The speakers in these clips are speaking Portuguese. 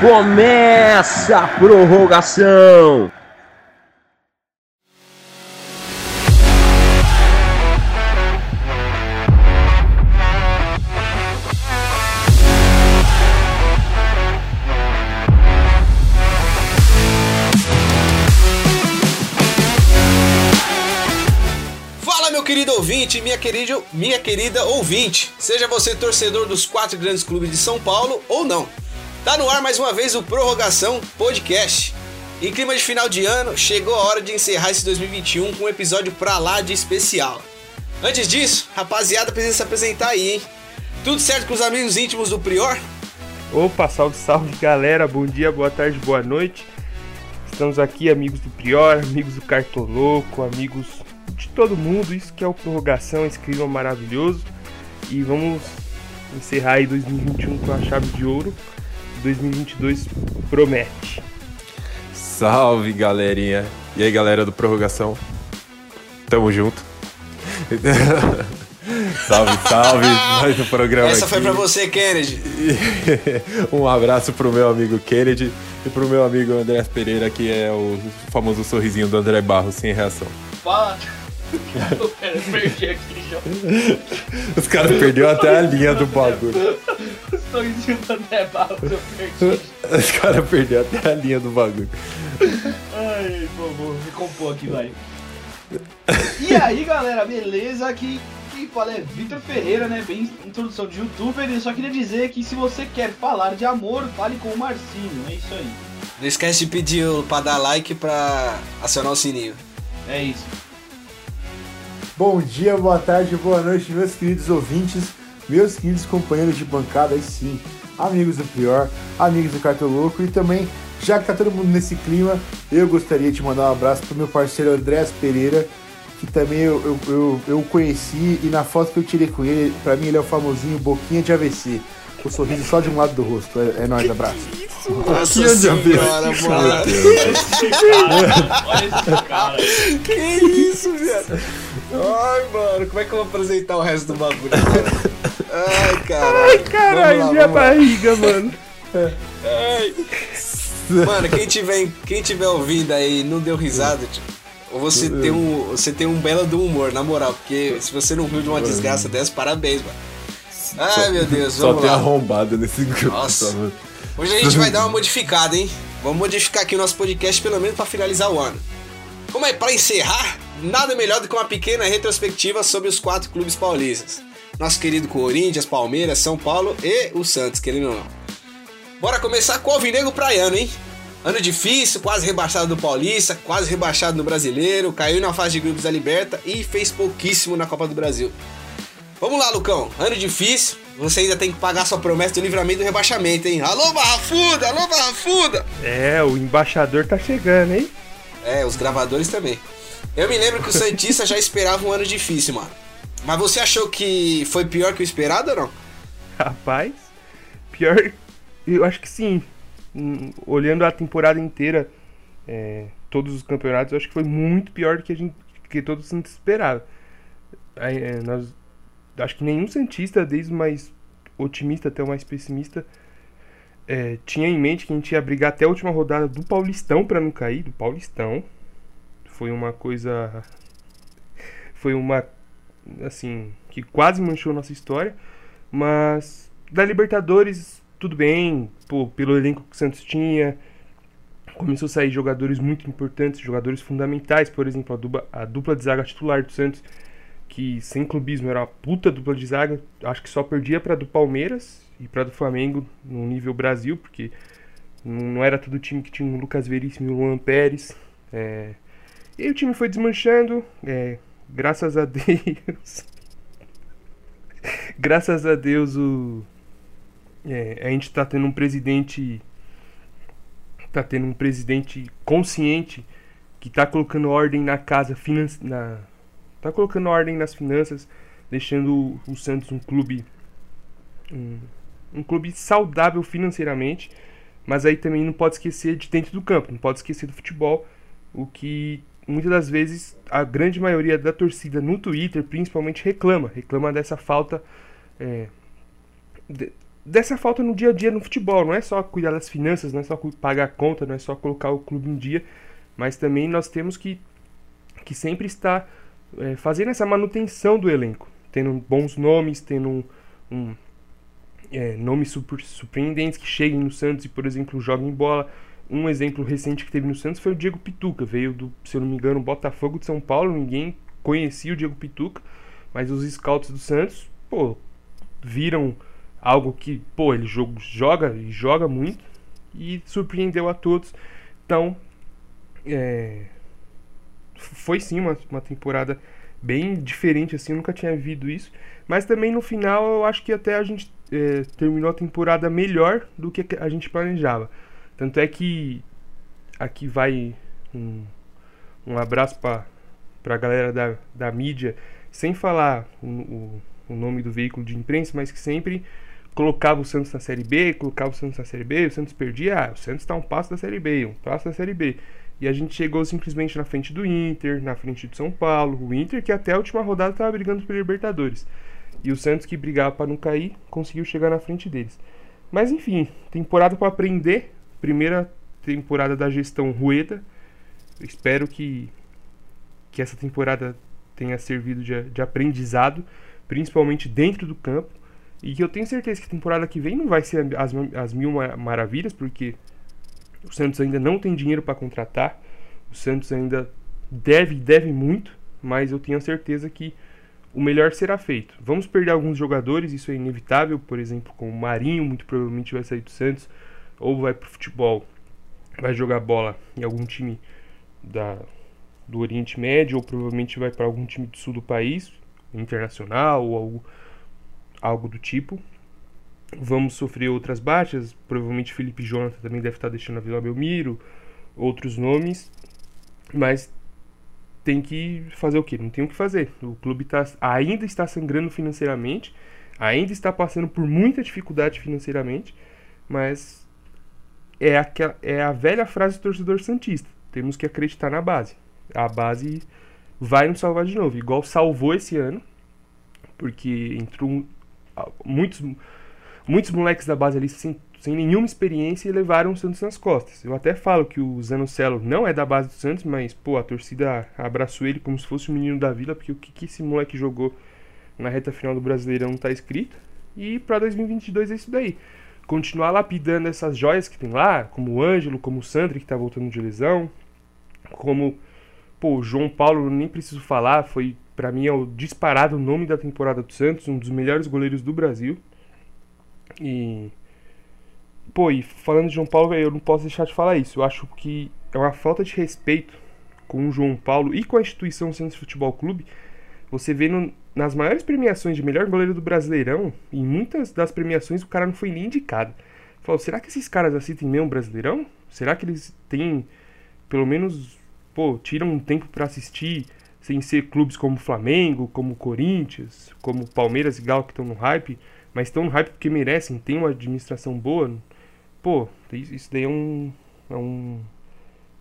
Começa a prorrogação! Querido ouvinte, minha querida, minha querida ouvinte. Seja você torcedor dos quatro grandes clubes de São Paulo ou não. Tá no ar mais uma vez o Prorrogação Podcast. Em clima de final de ano, chegou a hora de encerrar esse 2021 com um episódio pra lá de especial. Antes disso, rapaziada, precisa se apresentar aí, hein? Tudo certo com os amigos íntimos do Prior? Opa, salve, salve galera, bom dia, boa tarde, boa noite. Estamos aqui, amigos do Prior, amigos do Cartoloco, amigos de todo mundo. Isso que é o Prorrogação, esse clima maravilhoso. E vamos encerrar aí 2021 com a chave de ouro. 2022 promete. Salve galerinha! E aí galera do Prorrogação? Tamo junto. salve, salve! Mais um programa Essa aqui. foi pra você, Kennedy. um abraço pro meu amigo Kennedy e pro meu amigo André Pereira, que é o famoso sorrisinho do André Barros sem reação. Fala. Pera, perdi aqui já. Os caras perderam até a linha do bagulho. Sorrisinho do André Barros, eu perdi. Os caras perderam até a linha do bagulho. Ai, vou recompor aqui, vai. E aí, galera, beleza? Aqui quem fala é Vitor Ferreira, né? Bem introdução de youtuber. E só queria dizer que se você quer falar de amor, fale com o Marcinho. É isso aí. Não esquece de pedir pra dar like pra acionar o sininho. É isso. Bom dia, boa tarde, boa noite, meus queridos ouvintes, meus queridos companheiros de bancada, aí sim, amigos do Prior, amigos do Cartoloco e também, já que tá todo mundo nesse clima, eu gostaria de mandar um abraço pro meu parceiro Andrés Pereira, que também eu, eu, eu, eu conheci e na foto que eu tirei com ele, pra mim ele é o famosinho Boquinha de AVC, com o sorriso só de um lado do rosto. É, é nóis, abraço. Nossa de senhora, mano. Que isso, viado? Ai, mano, como é que eu vou apresentar o resto do bagulho? Ai, caralho. Ai, caralho, minha barriga, mano. Ai. Mano, quem tiver, quem tiver ouvindo aí e não deu risada, tipo, ou você tem um, você tem um belo do humor, na moral, porque se você não riu de uma desgraça dessa, parabéns, mano. Ai, meu Deus, Só tem lá. arrombado nesse grupo. Nossa. Hoje a gente vai dar uma modificada, hein? Vamos modificar aqui o nosso podcast pelo menos pra finalizar o ano. Como é pra encerrar, nada melhor do que uma pequena retrospectiva sobre os quatro clubes paulistas. Nosso querido Corinthians, Palmeiras, São Paulo e o Santos, querendo ou não. Bora começar com o Alvinegro Praiano, hein? Ano difícil, quase rebaixado do Paulista, quase rebaixado no Brasileiro, caiu na fase de grupos da Liberta e fez pouquíssimo na Copa do Brasil. Vamos lá, Lucão. Ano difícil. Você ainda tem que pagar sua promessa do livramento do rebaixamento, hein? Alô, Barra Fuda! Alô, Barra Fuda! É, o embaixador tá chegando, hein? É, os gravadores também. Eu me lembro que o Santista já esperava um ano difícil, mano. Mas você achou que foi pior que o esperado ou não? Rapaz, pior. Eu acho que sim. Hum, Olhando a temporada inteira, é, todos os campeonatos, eu acho que foi muito pior do que a gente que todos esperavam. Aí, é, nós, acho que nenhum Santista, desde o mais otimista até o mais pessimista, é, tinha em mente que a gente ia brigar até a última rodada do Paulistão pra não cair, do Paulistão. Foi uma coisa. Foi uma. Assim, que quase manchou nossa história. Mas da Libertadores, tudo bem, pô, pelo elenco que o Santos tinha. Começou a sair jogadores muito importantes, jogadores fundamentais, por exemplo, a dupla, a dupla de zaga titular do Santos, que sem clubismo era uma puta dupla de zaga, acho que só perdia pra do Palmeiras e pra do Flamengo no nível Brasil, porque não era todo time que tinha o Lucas Veríssimo e o Luan Pérez. é. E o time foi desmanchando, é, graças a Deus. graças a Deus o é, a gente tá tendo um presidente tá tendo um presidente consciente que tá colocando ordem na casa finan na tá colocando ordem nas finanças, deixando o, Santos um clube um, um clube saudável financeiramente, mas aí também não pode esquecer de dentro do campo, não pode esquecer do futebol, o que muitas das vezes a grande maioria da torcida no Twitter principalmente reclama, reclama dessa falta é, de- dessa falta no dia a dia no futebol. Não é só cuidar das finanças, não é só pagar a conta, não é só colocar o clube em dia, mas também nós temos que, que sempre estar é, essa manutenção do elenco, tendo bons nomes, tendo um, um é, nomes super, surpreendentes que cheguem no Santos e, por exemplo, joguem bola. Um exemplo recente que teve no Santos foi o Diego Pituca, veio do, se eu não me engano, Botafogo de São Paulo, ninguém conhecia o Diego Pituca, mas os scouts do Santos, pô, viram algo que, pô, ele joga e joga muito e surpreendeu a todos. Então, é, foi sim uma, uma temporada bem diferente, assim, eu nunca tinha visto isso. Mas também no final eu acho que até a gente é, terminou a temporada melhor do que a gente planejava. Tanto é que aqui vai um, um abraço para a galera da, da mídia, sem falar o, o, o nome do veículo de imprensa, mas que sempre colocava o Santos na Série B, colocava o Santos na Série B, o Santos perdia, ah, o Santos está um passo da Série B, um passo da Série B. E a gente chegou simplesmente na frente do Inter, na frente do São Paulo, o Inter que até a última rodada estava brigando pela Libertadores. E o Santos que brigava para não cair, conseguiu chegar na frente deles. Mas enfim, temporada para aprender, primeira temporada da gestão Rueda. espero que que essa temporada tenha servido de, de aprendizado, principalmente dentro do campo e que eu tenho certeza que a temporada que vem não vai ser as, as mil maravilhas, porque o Santos ainda não tem dinheiro para contratar. O Santos ainda deve, deve muito, mas eu tenho certeza que o melhor será feito. Vamos perder alguns jogadores, isso é inevitável, por exemplo, com o Marinho, muito provavelmente vai sair do Santos, ou vai para o futebol, vai jogar bola em algum time da, do Oriente Médio, ou provavelmente vai para algum time do sul do país, internacional, ou algo algo do tipo. Vamos sofrer outras baixas, provavelmente Felipe Jonathan também deve estar deixando a Vila Belmiro, outros nomes, mas tem que fazer o que? Não tem o que fazer. O clube tá, ainda está sangrando financeiramente, ainda está passando por muita dificuldade financeiramente, mas é, aquela, é a velha frase do torcedor santista: temos que acreditar na base. A base vai nos salvar de novo, igual salvou esse ano, porque entrou muitos, muitos moleques da base ali sem, sem nenhuma experiência e levaram o Santos nas costas. Eu até falo que o Zanocelo não é da base do Santos, mas, pô, a torcida abraçou ele como se fosse o menino da vila, porque o que, que esse moleque jogou na reta final do Brasileirão tá escrito. E para 2022 é isso daí. Continuar lapidando essas joias que tem lá, como o Ângelo, como o Sandri, que tá voltando de lesão, como, pô, o João Paulo, nem preciso falar, foi para mim é o disparado nome da temporada do Santos, um dos melhores goleiros do Brasil. E pô, e falando de João Paulo, eu não posso deixar de falar isso. Eu acho que é uma falta de respeito com o João Paulo e com a instituição Santos Futebol Clube. Você vê no, nas maiores premiações de melhor goleiro do Brasileirão, em muitas das premiações o cara não foi nem indicado. Falou, será que esses caras assistem mesmo Brasileirão? Será que eles têm, pelo menos, pô, tiram um tempo para assistir sem ser clubes como Flamengo, como Corinthians, como Palmeiras e Galo que estão no hype, mas estão no hype porque merecem, tem uma administração boa. Pô, isso daí é um. É, um,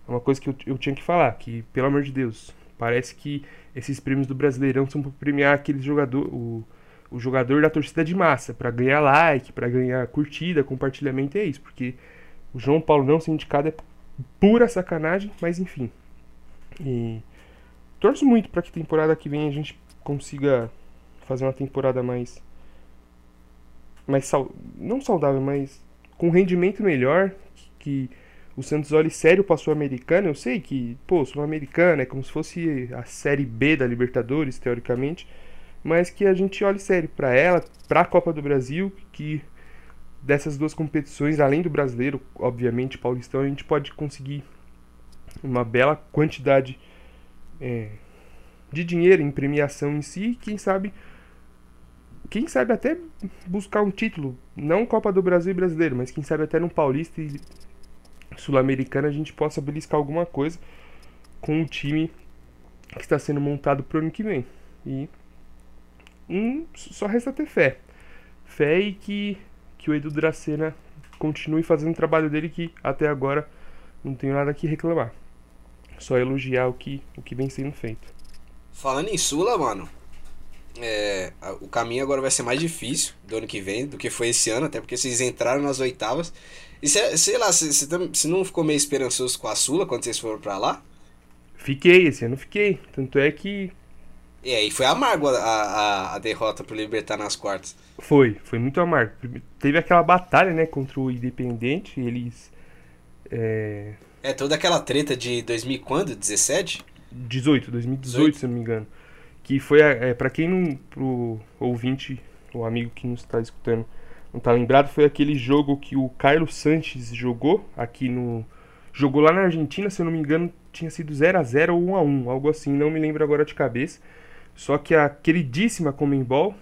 é uma coisa que eu, eu tinha que falar, que, pelo amor de Deus, parece que esses prêmios do Brasileirão são para premiar aquele jogador, o, o jogador da torcida de massa, para ganhar like, para ganhar curtida, compartilhamento, é isso, porque o João Paulo não ser indicado é pura sacanagem, mas enfim. E torço muito para que temporada que vem a gente consiga fazer uma temporada mais mais sal, não saudável, mas com rendimento melhor, que o Santos olhe sério para a Sul-Americana. Eu sei que, pô, Sul-Americana é como se fosse a série B da Libertadores, teoricamente, mas que a gente olhe sério para ela, para a Copa do Brasil, que dessas duas competições, além do brasileiro, obviamente, paulistão, a gente pode conseguir uma bela quantidade é, de dinheiro em premiação em si, quem sabe quem sabe até buscar um título, não Copa do Brasil e Brasileiro, mas quem sabe até no Paulista e Sul-Americana a gente possa beliscar alguma coisa com o time que está sendo montado para o ano que vem. E um, só resta ter fé. Fé e que, que o Edu Dracena continue fazendo o trabalho dele que até agora não tenho nada que reclamar só elogiar o que, o que vem sendo feito. Falando em Sula, mano, é, o caminho agora vai ser mais difícil do ano que vem do que foi esse ano, até porque vocês entraram nas oitavas. E cê- sei lá, você não ficou meio esperançoso com a Sula quando vocês foram pra lá? Fiquei, esse ano fiquei. Tanto é que E aí foi amargo a, a, a derrota pro Libertar nas quartas. foi, foi muito amargo. Teve aquela batalha, né, contra o Independente, eles... É, É toda aquela treta de 2000 e quando? 17? 18, 2018, se eu não me engano. Que foi, é, para quem não, pro ouvinte, o amigo que nos está escutando, não tá lembrado, foi aquele jogo que o Carlos Sanches jogou aqui no. Jogou lá na Argentina, se eu não me engano, tinha sido 0 a 0 ou 1 a 1 algo assim, não me lembro agora de cabeça. Só que a queridíssima Comembol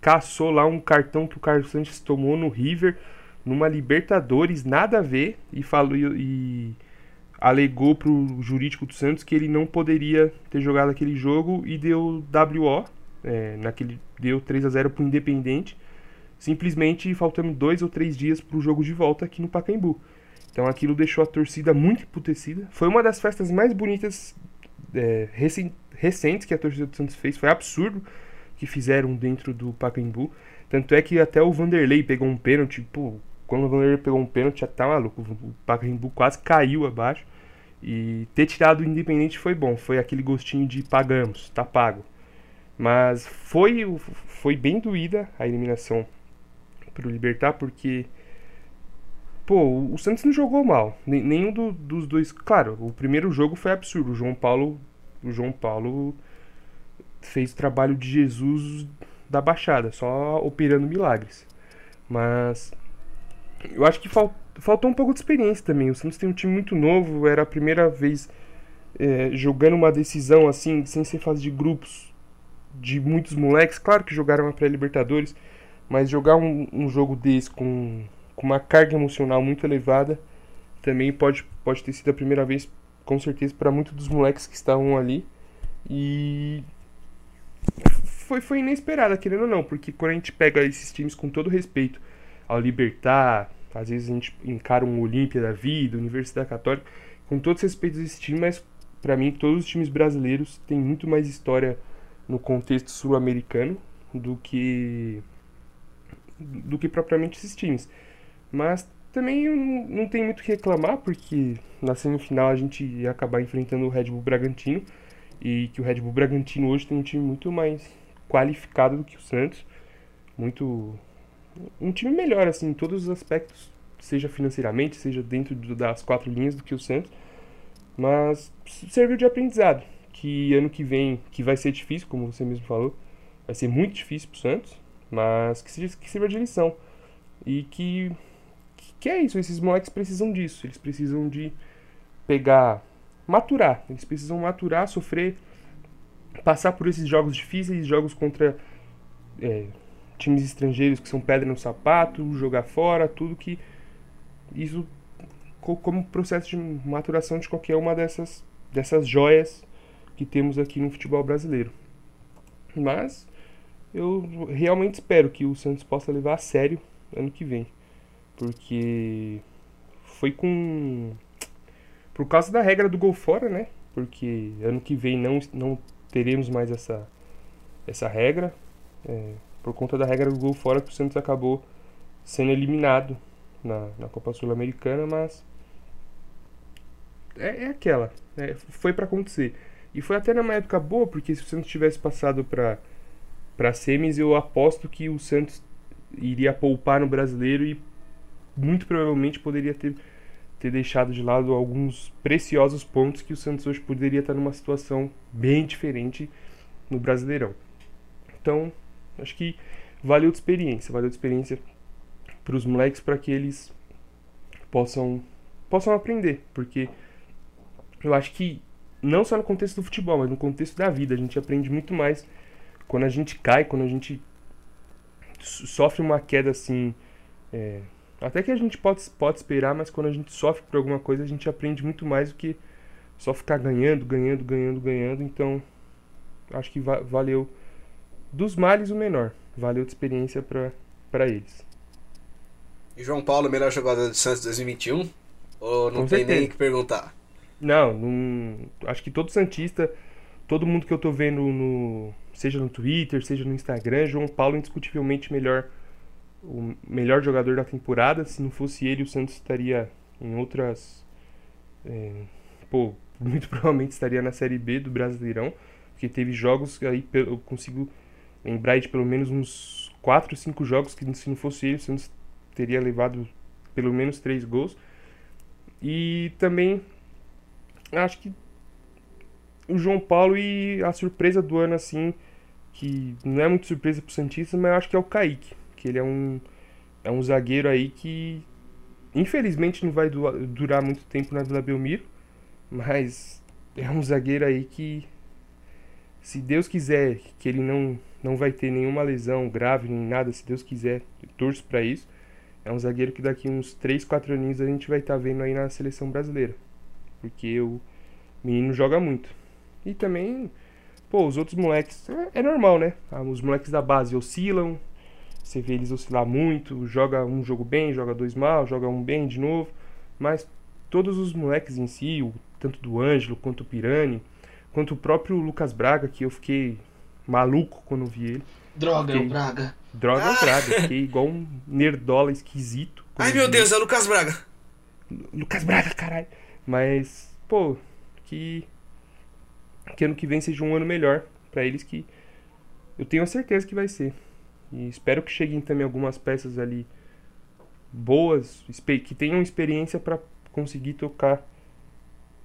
caçou lá um cartão que o Carlos Sanches tomou no River, numa Libertadores, nada a ver, e falou e, e alegou pro jurídico do Santos que ele não poderia ter jogado aquele jogo e deu WO, é, naquele, deu 3 a 0 pro Independente, simplesmente faltando dois ou três dias pro jogo de volta aqui no Pacaembu. Então aquilo deixou a torcida muito emputecida. Foi uma das festas mais bonitas é, recen- recentes que a torcida do Santos fez. Foi absurdo que fizeram dentro do Pacaembu. Tanto é que até o Vanderlei pegou um pênalti. Pô, quando o Vanderlei pegou um pênalti, já tá maluco. O Pacaembu quase caiu abaixo. E ter tirado o Independente foi bom. Foi aquele gostinho de pagamos, tá pago. Mas foi, foi bem doída a eliminação pro Libertar, porque. Pô, o Santos não jogou mal. Nenhum do- dos dois. Claro, o primeiro jogo foi absurdo. O João Paulo. O João Paulo fez o trabalho de Jesus da Baixada, só operando milagres. Mas eu acho que fal- faltou um pouco de experiência também. O Santos tem um time muito novo, era a primeira vez é, jogando uma decisão assim, sem ser fase de grupos de muitos moleques. Claro que jogaram a pré-Libertadores, mas jogar um, um jogo desse com, com uma carga emocional muito elevada também pode, pode ter sido a primeira vez, com certeza, para muitos dos moleques que estavam ali. E foi, foi inesperada, querendo ou não, porque quando a gente pega esses times com todo respeito ao Libertar, às vezes a gente encara um Olímpia da vida, Universidade Católica, com todo respeito a esse time, mas para mim todos os times brasileiros têm muito mais história no contexto sul-americano do que do que propriamente esses times. Mas também não tem muito o que reclamar, porque na semifinal a gente ia acabar enfrentando o Red Bull Bragantino, e que o Red Bull Bragantino hoje tem um time muito mais qualificado do que o Santos, muito um time melhor assim em todos os aspectos, seja financeiramente, seja dentro do- das quatro linhas do que o Santos, mas serviu de aprendizado, que ano que vem, que vai ser difícil, como você mesmo falou, vai ser muito difícil pro Santos, mas que, seja, que sirva de lição. E que que é isso, esses moleques precisam disso, eles precisam de pegar, maturar, eles precisam maturar, sofrer, passar por esses jogos difíceis, jogos contra é, times estrangeiros que são pedra no sapato, jogar fora, tudo que isso co- como processo de maturação de qualquer uma dessas dessas joias que temos aqui no futebol brasileiro. Mas eu realmente espero que o Santos possa levar a sério ano que vem, porque foi com por causa da regra do gol fora, né? Porque ano que vem não não teremos mais essa essa regra, é, por conta da regra do gol fora que o Santos acabou sendo eliminado na, na Copa Sul-Americana, mas é, é aquela, né? foi para acontecer. E foi até numa época boa, porque se o Santos tivesse passado para para semis, eu aposto que o Santos iria poupar no Brasileiro e muito provavelmente poderia ter ter deixado de lado alguns preciosos pontos que o Santos hoje poderia estar numa situação bem diferente no Brasileirão. Então, acho que valeu de experiência, valeu de experiência para os moleques para que eles possam possam aprender, porque eu acho que não só no contexto do futebol, mas no contexto da vida, a gente aprende muito mais quando a gente cai, quando a gente so- sofre uma queda assim, é, até que a gente pode, pode esperar, mas quando a gente sofre por alguma coisa, a gente aprende muito mais do que só ficar ganhando, ganhando, ganhando, ganhando. Então, acho que va- valeu dos males o menor, valeu de experiência para eles. E João Paulo, melhor jogador do Santos 2021? Ou não Com tem certeza. nem o que perguntar? Não, não, acho que todo Santista, todo mundo que eu tô vendo no, seja no Twitter, seja no Instagram, João Paulo indiscutivelmente melhor o melhor jogador da temporada. Se não fosse ele, o Santos estaria em outras. É, pô, muito provavelmente estaria na Série B do Brasileirão, porque teve jogos que aí eu consigo lembrar de pelo menos uns 4, 5 jogos que se não fosse ele, o Santos teria levado pelo menos 3 gols. E também acho que o João Paulo e a surpresa do ano, assim, que não é muito surpresa pro Santista, mas acho que é o Kaique. Que ele é um, é um zagueiro aí que infelizmente não vai durar muito tempo na Vila Belmiro, mas é um zagueiro aí que se Deus quiser que ele não não vai ter nenhuma lesão grave nem nada, se Deus quiser, eu torço para isso. É um zagueiro que daqui uns 3, 4 aninhos a gente vai estar tá vendo aí na seleção brasileira. Porque o menino joga muito. E também, pô, os outros moleques, é, é normal, né? Ah, os moleques da base oscilam, você vê eles oscilar muito, joga um jogo bem, joga dois mal, joga um bem de novo. Mas todos os moleques em si, tanto do Ângelo quanto o Pirani, quanto o próprio Lucas Braga, que eu fiquei maluco quando vi ele. Droga, fiquei... o Braga. Droga, ah. o Braga. Fiquei igual um nerdola esquisito. Ai meu Deus, é o Lucas Braga. Lucas Braga, caralho. Mas, pô, que que ano que vem seja um ano melhor para eles que eu tenho a certeza que vai ser. E espero que cheguem também algumas peças ali boas, que tenham experiência para conseguir tocar,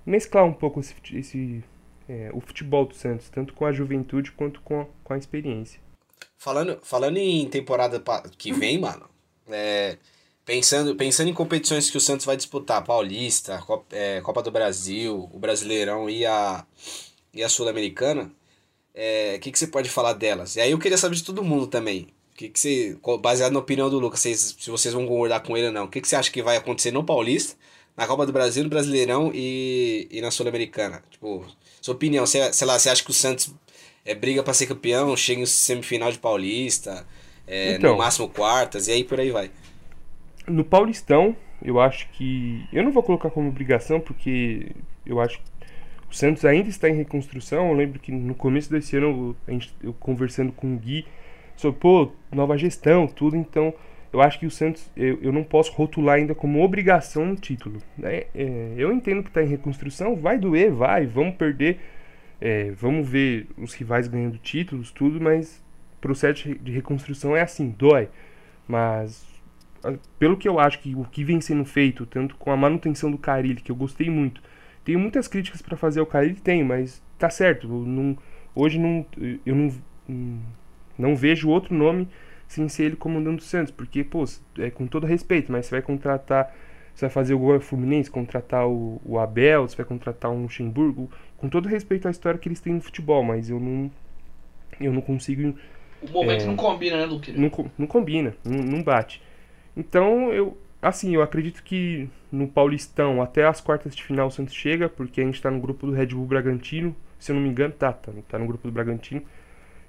mesclar um pouco esse, esse é, o futebol do Santos, tanto com a juventude quanto com a, com a experiência. Falando, falando em temporada que vem, mano, é, pensando, pensando em competições que o Santos vai disputar, Paulista, Copa, é, Copa do Brasil, o Brasileirão e a e a Sul-Americana, o é, que, que você pode falar delas? E aí eu queria saber de todo mundo também. Que que você, baseado na opinião do Lucas, vocês, se vocês vão concordar com ele ou não, o que, que você acha que vai acontecer no Paulista, na Copa do Brasil, no Brasileirão e, e na Sul-Americana? Tipo, sua opinião, você, sei lá, você acha que o Santos é, briga para ser campeão, chega em semifinal de Paulista, é, então, no máximo quartas, e aí por aí vai? No Paulistão, eu acho que. Eu não vou colocar como obrigação, porque eu acho que o Santos ainda está em reconstrução. Eu lembro que no começo desse ano, gente, eu conversando com o Gui sobre, pô, nova gestão, tudo. Então, eu acho que o Santos, eu, eu não posso rotular ainda como obrigação um título. Né? É, eu entendo que está em reconstrução, vai doer, vai, vamos perder. É, vamos ver os rivais ganhando títulos, tudo, mas processo de reconstrução é assim, dói. Mas pelo que eu acho que o que vem sendo feito, tanto com a manutenção do Carilli, que eu gostei muito, tenho muitas críticas para fazer ao Carilli, tem, mas tá certo. Não, hoje não, eu não, não vejo outro nome sem ser ele comandando o Santos, porque, pô, é com todo respeito, mas você vai contratar, você vai fazer o gol Fluminense, contratar o, o Abel, você vai contratar um Luxemburgo, com todo respeito à história que eles têm no futebol, mas eu não, eu não consigo. O momento é, não combina, né, Luque? Não, não combina, não, não bate. Então eu, Assim, eu acredito que no Paulistão até as quartas de final o Santos chega, porque a gente tá no grupo do Red Bull Bragantino. Se eu não me engano, tá, tá, tá no grupo do Bragantino.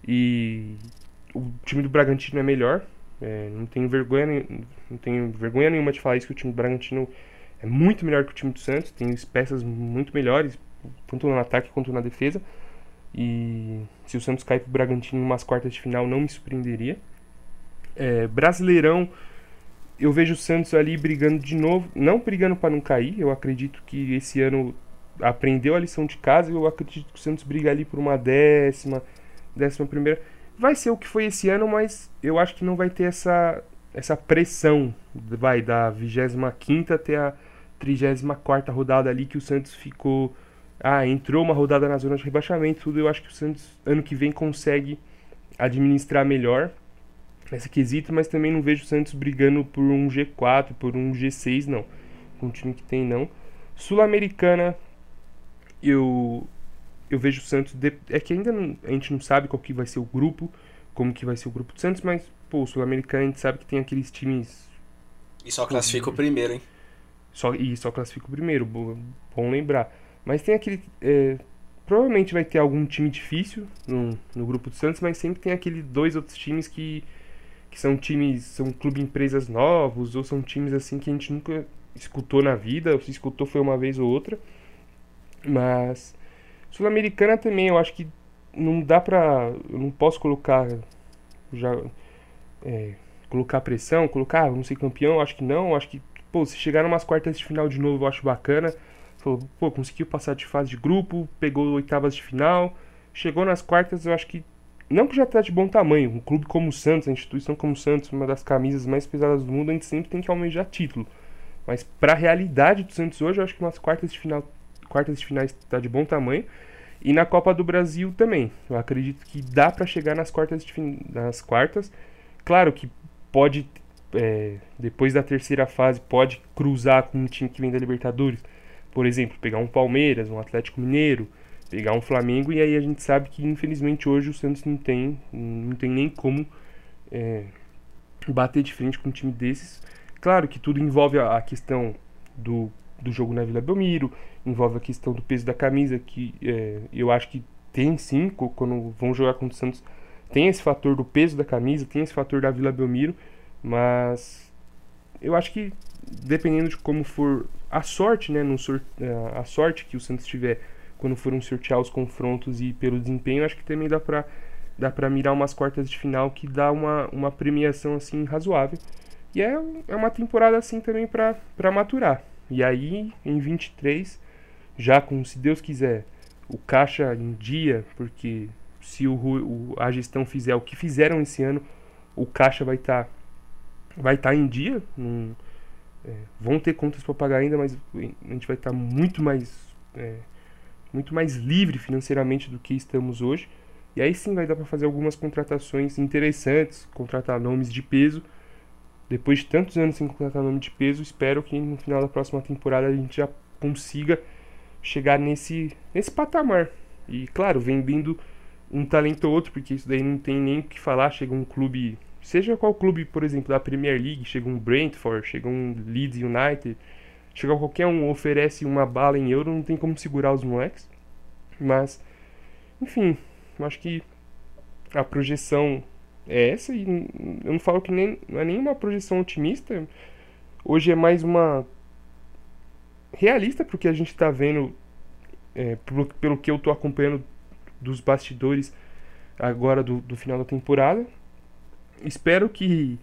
E o time do Bragantino é melhor. É, não tenho vergonha, não tenho vergonha nenhuma de falar isso que o time do Bragantino é muito melhor que o time do Santos, tem peças muito melhores, tanto no ataque quanto na defesa. E se o Santos cair pro Bragantino em umas quartas de final, não me surpreenderia. É, Brasileirão, eu vejo o Santos ali brigando de novo, não brigando para não cair. Eu acredito que esse ano aprendeu a lição de casa. Eu acredito que o Santos briga ali por uma décima, décima primeira. Vai ser o que foi esse ano, mas eu acho que não vai ter essa, essa pressão. Vai da 25 até a 34 rodada ali que o Santos ficou. Ah, entrou uma rodada na zona de rebaixamento, tudo. Eu acho que o Santos ano que vem consegue administrar melhor nesse quesito, mas também não vejo o Santos brigando por um G4, por um G6, não. Um time que tem, não. Sul-Americana, eu eu vejo o Santos. De, é que ainda não, a gente não sabe qual que vai ser o grupo, como que vai ser o grupo do Santos, mas, pô, o Sul-Americana a gente sabe que tem aqueles times. E só classifica o primeiro, hein? Só, e só classifica o primeiro, bom, bom lembrar. Mas tem aquele. É, provavelmente vai ter algum time difícil no, no grupo do Santos, mas sempre tem aquele dois outros times que que são times, são clube empresas novos, ou são times assim que a gente nunca escutou na vida, ou se escutou foi uma vez ou outra. Mas Sul-Americana também, eu acho que não dá pra. Eu não posso colocar. Já. É, colocar pressão, colocar, ah, vamos ser campeão, acho que não, acho que, pô, se chegar umas quartas de final de novo, eu acho bacana. Falou, pô, conseguiu passar de fase de grupo, pegou oitavas de final, chegou nas quartas, eu acho que. Não que já tá de bom tamanho, um clube como o Santos, a instituição como o Santos, uma das camisas mais pesadas do mundo, a gente sempre tem que almejar título. Mas para a realidade do Santos hoje, eu acho que umas quartas de final, quartas de finais está de bom tamanho. E na Copa do Brasil também. Eu acredito que dá para chegar nas quartas, de nas quartas. Claro que pode, é, depois da terceira fase, pode cruzar com um time que vem da Libertadores. Por exemplo, pegar um Palmeiras, um Atlético Mineiro, pegar um Flamengo. E aí a gente sabe que infelizmente hoje o Santos não tem, não tem nem como é, bater de frente com um time desses. Claro que tudo envolve a questão do, do jogo na Vila Belmiro, envolve a questão do peso da camisa, que é, eu acho que tem sim, quando vão jogar contra o Santos, tem esse fator do peso da camisa, tem esse fator da Vila Belmiro, mas eu acho que dependendo de como for a sorte, né, no a sorte que o Santos tiver quando foram sortear os confrontos e pelo desempenho, acho que também dá para dá para mirar umas quartas de final que dá uma, uma premiação assim razoável. E é, é uma temporada assim também para maturar. E aí, em 23, já com, se Deus quiser, o caixa em dia, porque se o, o, a gestão fizer o que fizeram esse ano, o caixa vai estar tá, vai tá em dia. É, vão ter contas para pagar ainda, mas a gente vai estar tá muito mais é, muito mais livre financeiramente do que estamos hoje. E aí sim vai dar para fazer algumas contratações interessantes, contratar nomes de peso depois de tantos anos sem contratar nome de peso, espero que no final da próxima temporada a gente já consiga chegar nesse, nesse patamar. E claro, vendendo um talento ou outro, porque isso daí não tem nem o que falar. Chega um clube, seja qual clube, por exemplo, da Premier League, chega um Brentford, chega um Leeds United, chega qualquer um, oferece uma bala em euro, não tem como segurar os moleques. Mas, enfim, acho que a projeção é essa e eu não falo que nem, não é nenhuma projeção otimista. Hoje é mais uma realista porque a gente está vendo, é, pelo, pelo que eu estou acompanhando dos bastidores agora do, do final da temporada. Espero que,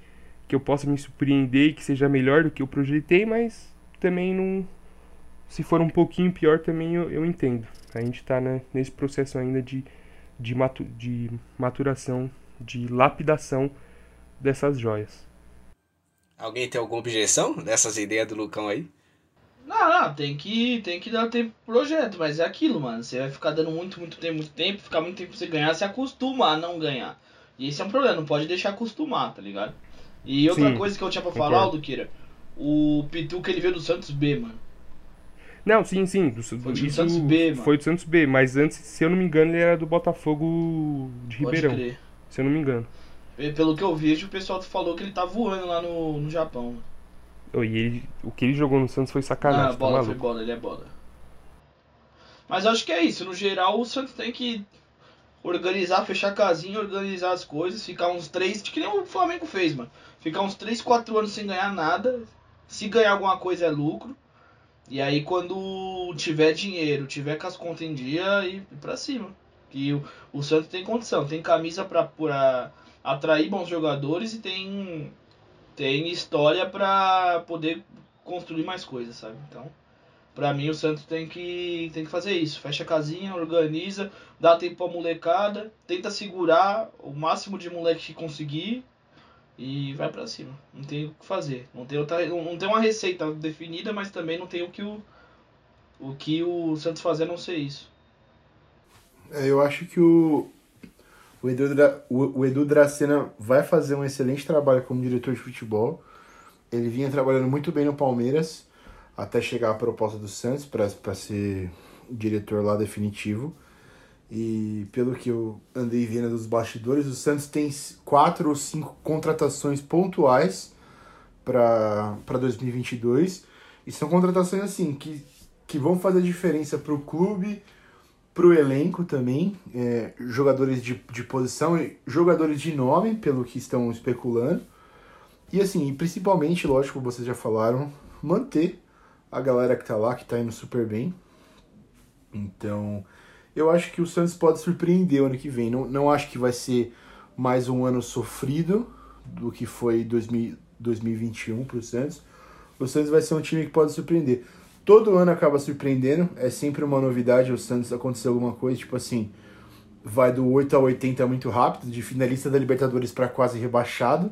que eu possa me surpreender e que seja melhor do que eu projetei, mas também não. Se for um pouquinho pior, também eu, eu entendo. A gente está né, nesse processo ainda de, de, matu, de maturação de lapidação dessas joias. Alguém tem alguma objeção dessas ideias do Lucão aí? Não, não, tem que, tem que dar tempo pro projeto, mas é aquilo, mano. Você vai ficar dando muito, muito tempo, muito tempo, ficar muito tempo pra você ganhar, se acostuma a não ganhar. E esse é um problema, não pode deixar acostumar, tá ligado? E outra Sim, coisa que eu tinha pra falar, Alduqueira, o Pituca ele veio do Santos B, mano. Não, sim, sim. Do, foi do Santos B, mano. Foi do Santos B, mas antes, se eu não me engano, ele era do Botafogo de pode Ribeirão. Crer se eu não me engano. Pelo que eu vejo, o pessoal falou que ele tá voando lá no, no Japão. Oh, e ele, o que ele jogou no Santos foi sacanagem. Ah, tá bola, foi bola, ele é bola. Mas acho que é isso. No geral, o Santos tem que organizar, fechar a casinha, organizar as coisas, ficar uns 3, que nem o Flamengo fez, mano. Ficar uns 3, 4 anos sem ganhar nada. Se ganhar alguma coisa é lucro. E aí quando tiver dinheiro, tiver com as contas em dia, ir pra cima. Que o, o Santos tem condição, tem camisa para atrair bons jogadores e tem, tem história para poder construir mais coisas, sabe? Então, para mim o Santos tem que, tem que fazer isso. Fecha a casinha, organiza, dá tempo pra molecada, tenta segurar o máximo de moleque que conseguir e vai para cima. Não tem o que fazer. Não tem, outra, não tem uma receita definida, mas também não tem o que o, o que o Santos fazer a não ser isso. É, eu acho que o, o, Edu, o, o Edu Dracena vai fazer um excelente trabalho como diretor de futebol. Ele vinha trabalhando muito bem no Palmeiras até chegar a proposta do Santos para ser diretor lá definitivo. E pelo que eu andei vendo dos bastidores, o Santos tem quatro ou cinco contratações pontuais para 2022. E são contratações assim que, que vão fazer diferença para o clube pro elenco também, é, jogadores de, de posição e jogadores de nome, pelo que estão especulando. E assim, principalmente, lógico, vocês já falaram, manter a galera que tá lá, que tá indo super bem. Então, eu acho que o Santos pode surpreender o ano que vem. Não, não acho que vai ser mais um ano sofrido do que foi 2000, 2021 para o Santos. O Santos vai ser um time que pode surpreender. Todo ano acaba surpreendendo, é sempre uma novidade o Santos acontecer alguma coisa, tipo assim, vai do 8 a 80 muito rápido, de finalista da Libertadores para quase rebaixado,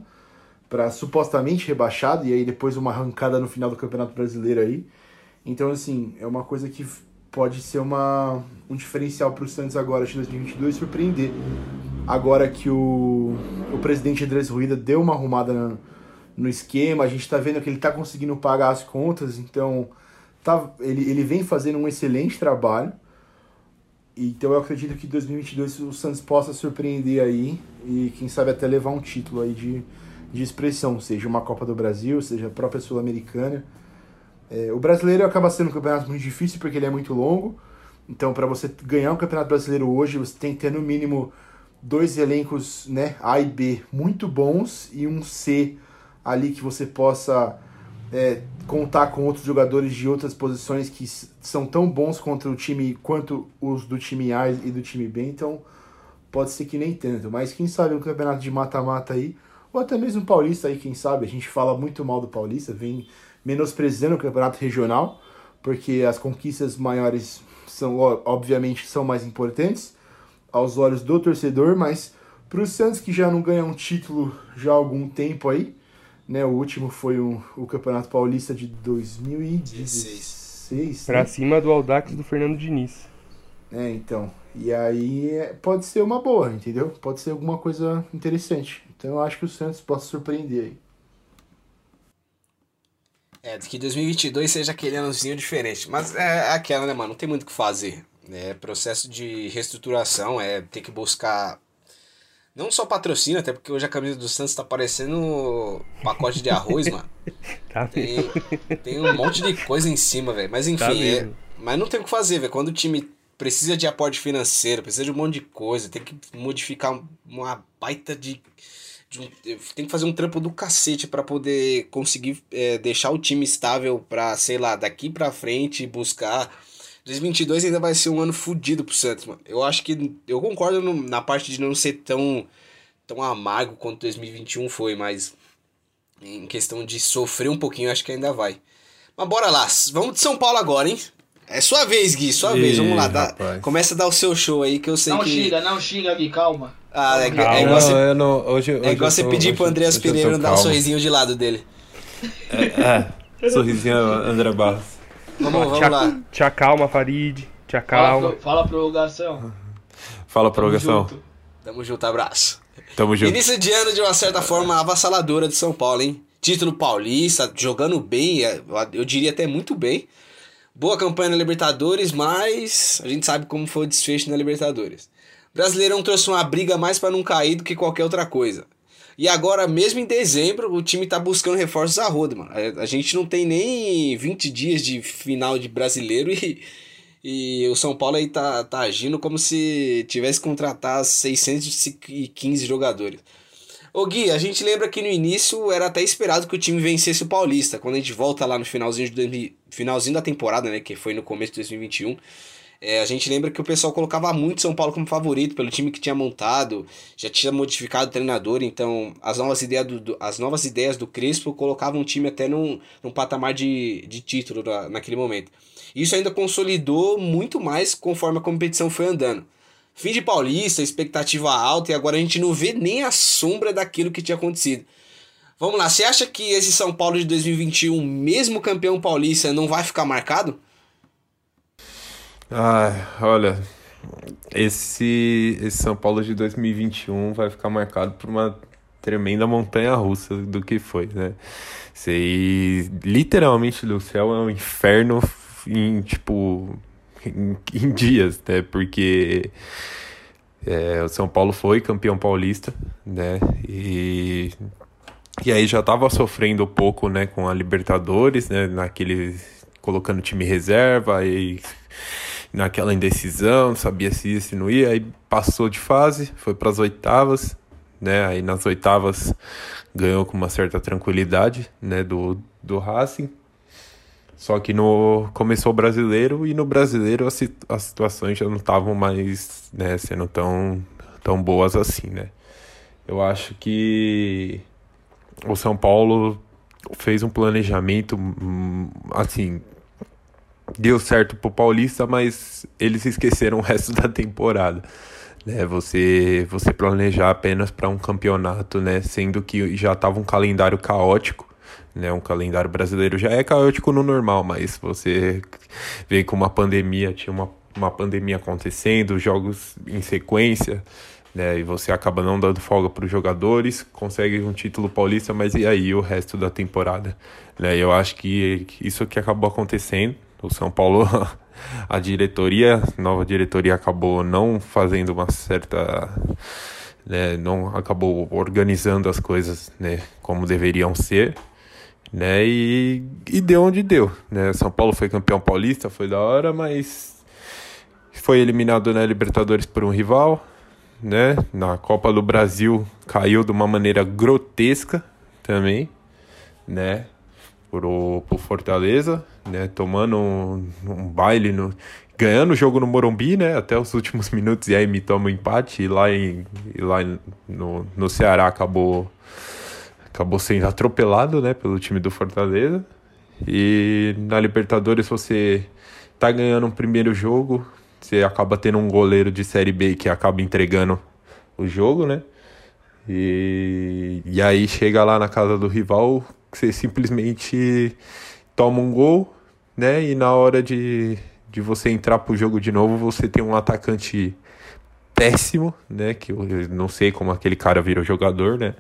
para supostamente rebaixado, e aí depois uma arrancada no final do Campeonato Brasileiro aí. Então, assim, é uma coisa que pode ser uma, um diferencial para o Santos agora de 2022 surpreender. Agora que o, o presidente Andrés Ruida deu uma arrumada no, no esquema, a gente está vendo que ele está conseguindo pagar as contas, então tá, ele, ele vem fazendo um excelente trabalho. Então eu acredito que 2022 o Santos possa surpreender aí e quem sabe até levar um título aí de, de expressão, seja uma Copa do Brasil, seja a própria Sul-Americana. É, o brasileiro acaba sendo um campeonato muito difícil porque ele é muito longo. Então, para você ganhar um campeonato brasileiro hoje, você tem que ter no mínimo dois elencos, né, A e B, muito bons e um C ali que você possa é, contar com outros jogadores de outras posições que são tão bons contra o time quanto os do time A e do time B. Então, pode ser que nem tanto. Mas quem sabe um campeonato de mata-mata aí, ou até mesmo Paulista aí, quem sabe. A gente fala muito mal do Paulista, vem menosprezando o campeonato regional, porque as conquistas maiores são, obviamente, são mais importantes aos olhos do torcedor, mas para o Santos que já não ganha um título já há algum tempo aí, né? O último foi o, o Campeonato Paulista de 2016. Pra né? cima do Aldax do Fernando Diniz. É, então. E aí é, pode ser uma boa, entendeu? Pode ser alguma coisa interessante. Então eu acho que o Santos possa surpreender aí. É, que 2022 seja aquele anozinho diferente. Mas é aquela, né, mano? Não tem muito o que fazer. É processo de reestruturação, é ter que buscar não só patrocínio, até porque hoje a camisa do Santos tá parecendo pacote de arroz, mano. Tá tem, tem um monte de coisa em cima, velho. Mas enfim, Tá é, mas não tem o que fazer, velho. Quando o time precisa de aporte financeiro, precisa de um monte de coisa, tem que modificar um- uma baita de. de um- tem que fazer um trampo do cacete pra poder conseguir é, deixar o time estável pra, sei lá, daqui pra frente buscar. 2022 ainda vai ser um ano fudido pro Santos, mano. Eu acho que. Eu concordo no- na parte de não ser tão, tão amargo quanto 2021 foi, mas. Em questão de sofrer um pouquinho, eu acho que ainda vai. Mas bora lá. Vamos de São Paulo agora, hein? É sua vez, Gui, sua Ih, vez. Vamos lá. Dá, começa a dar o seu show aí que eu sei Não que. xinga, não xinga, Gui, calma. Ah, é, Calma. é igual não, você, não, hoje, hoje é igual você tô- pedir hoje- pro Andreas Pereira dar um sorrisinho de lado dele. É, sorrisinho André Barros. Vamos, vamos Te, lá. te acalma, Farid. Te Fala acalma. fala pro Garção. Fala, Tamo prorrogação. junto. Tamo junto, abraço. Tamo junto. Início de ano de uma certa forma avassaladora de São Paulo, hein? Título paulista, jogando bem, é, eu diria até muito bem. Boa campanha na Libertadores, mas a gente sabe como foi o desfecho na Libertadores. Brasileirão trouxe uma briga mais pra não cair do que qualquer outra coisa. E agora, mesmo em dezembro, o time tá buscando reforços a roda, mano. A, a gente não tem nem 20 dias de final de brasileiro e, e o São Paulo aí tá, tá agindo como se tivesse contratado 615 jogadores. Ô Gui, a gente lembra que no início era até esperado que o time vencesse o Paulista. Quando a gente volta lá no finalzinho, de 2000 finalzinho da temporada, né? Que foi no começo de 2021. É, a gente lembra que o pessoal colocava muito São Paulo como favorito pelo time que tinha montado, já tinha modificado o treinador, então as novas ideias do, do- as novas ideias do Crespo colocavam o time até num, num patamar de, de título na- naquele momento. Isso ainda consolidou muito mais conforme a competição foi andando. Fim de Paulista, expectativa alta e agora a gente não vê nem a sombra daquilo que tinha acontecido. Vamos lá, você acha que esse São Paulo de 2021, mesmo campeão paulista, não vai ficar marcado? Ai, olha, esse, esse São Paulo de 2021 vai ficar marcado por uma tremenda montanha russa do que foi, né? Literalmente do céu, é um inferno em, tipo, em, em dias, né? Porque é, o São Paulo foi campeão paulista, né? E, e aí já tava sofrendo um pouco, né, com a Libertadores, né? Naquele, colocando time reserva e naquela indecisão, não sabia se ia, se não ia, aí passou de fase, foi para as oitavas, né? Aí nas oitavas ganhou com uma certa tranquilidade, né, do, do Racing. Só que no começou o brasileiro e no brasileiro as, as situações já não estavam mais né, sendo tão, tão boas assim, né? Eu acho que o São Paulo fez um planejamento hum, assim deu certo pro Paulista, mas eles esqueceram o resto da temporada. Né, você você planejar apenas para um campeonato, né, sendo que já estava um calendário caótico né? Um calendário brasileiro já é caótico no normal, mas você vê com uma pandemia, tinha uma, uma pandemia acontecendo, jogos em sequência, né? E você acaba não dando folga para os jogadores, consegue um título paulista, mas e aí o resto da temporada, né? Eu acho que isso que acabou acontecendo. O São Paulo, a diretoria, nova diretoria acabou não fazendo uma certa né, não acabou organizando as coisas né, como deveriam ser né? E, e deu onde deu, né? São Paulo foi campeão paulista, foi da hora, mas foi eliminado na Libertadores por um rival, né? Na Copa do Brasil caiu de uma maneira grotesca também, né? O, por Fortaleza, né? Tomando um, um baile no ganhando o jogo no Morumbi, né? Até os últimos minutos e aí me toma um empate e lá em e lá no, no Ceará acabou acabou sendo atropelado, né, pelo time do Fortaleza. E na Libertadores você tá ganhando um primeiro jogo, você acaba tendo um goleiro de Série B que acaba entregando o jogo, né? E, e aí chega lá na casa do rival, você simplesmente toma um gol, né? E na hora de, de você entrar pro jogo de novo, você tem um atacante péssimo, né? Que eu não sei como aquele cara vira jogador, né?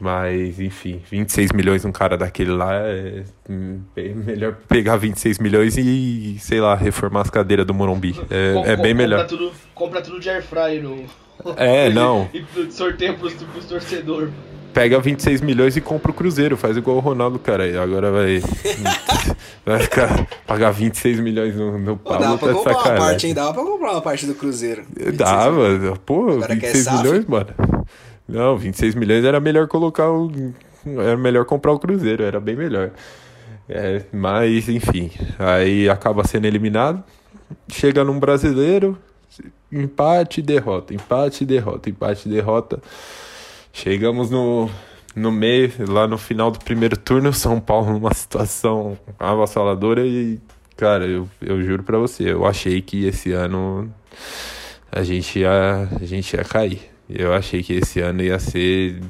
Mas, enfim, 26 milhões um cara daquele lá é melhor pegar 26 milhões e, sei lá, reformar as cadeiras do Morumbi. É, com, é bem compra melhor. Tudo, compra tudo de air fryer no... É, não. e sorteio pros, pros torcedores. Pega 26 milhões e compra o Cruzeiro, faz igual o Ronaldo, cara. E agora vai. vai ficar, pagar 26 milhões no, no Pô, dava tá pra comprar uma parte, hein? Dava pra comprar uma parte do Cruzeiro. Dava, pô, agora 26 milhões, mano. Não, 26 milhões era melhor colocar o. Era melhor comprar o Cruzeiro, era bem melhor. É, mas, enfim, aí acaba sendo eliminado. Chega num brasileiro, empate derrota, empate derrota, empate derrota. Chegamos no, no meio, lá no final do primeiro turno, São Paulo numa situação avassaladora e, cara, eu, eu juro pra você, eu achei que esse ano a gente ia, a gente ia cair. Eu achei que esse ano ia ser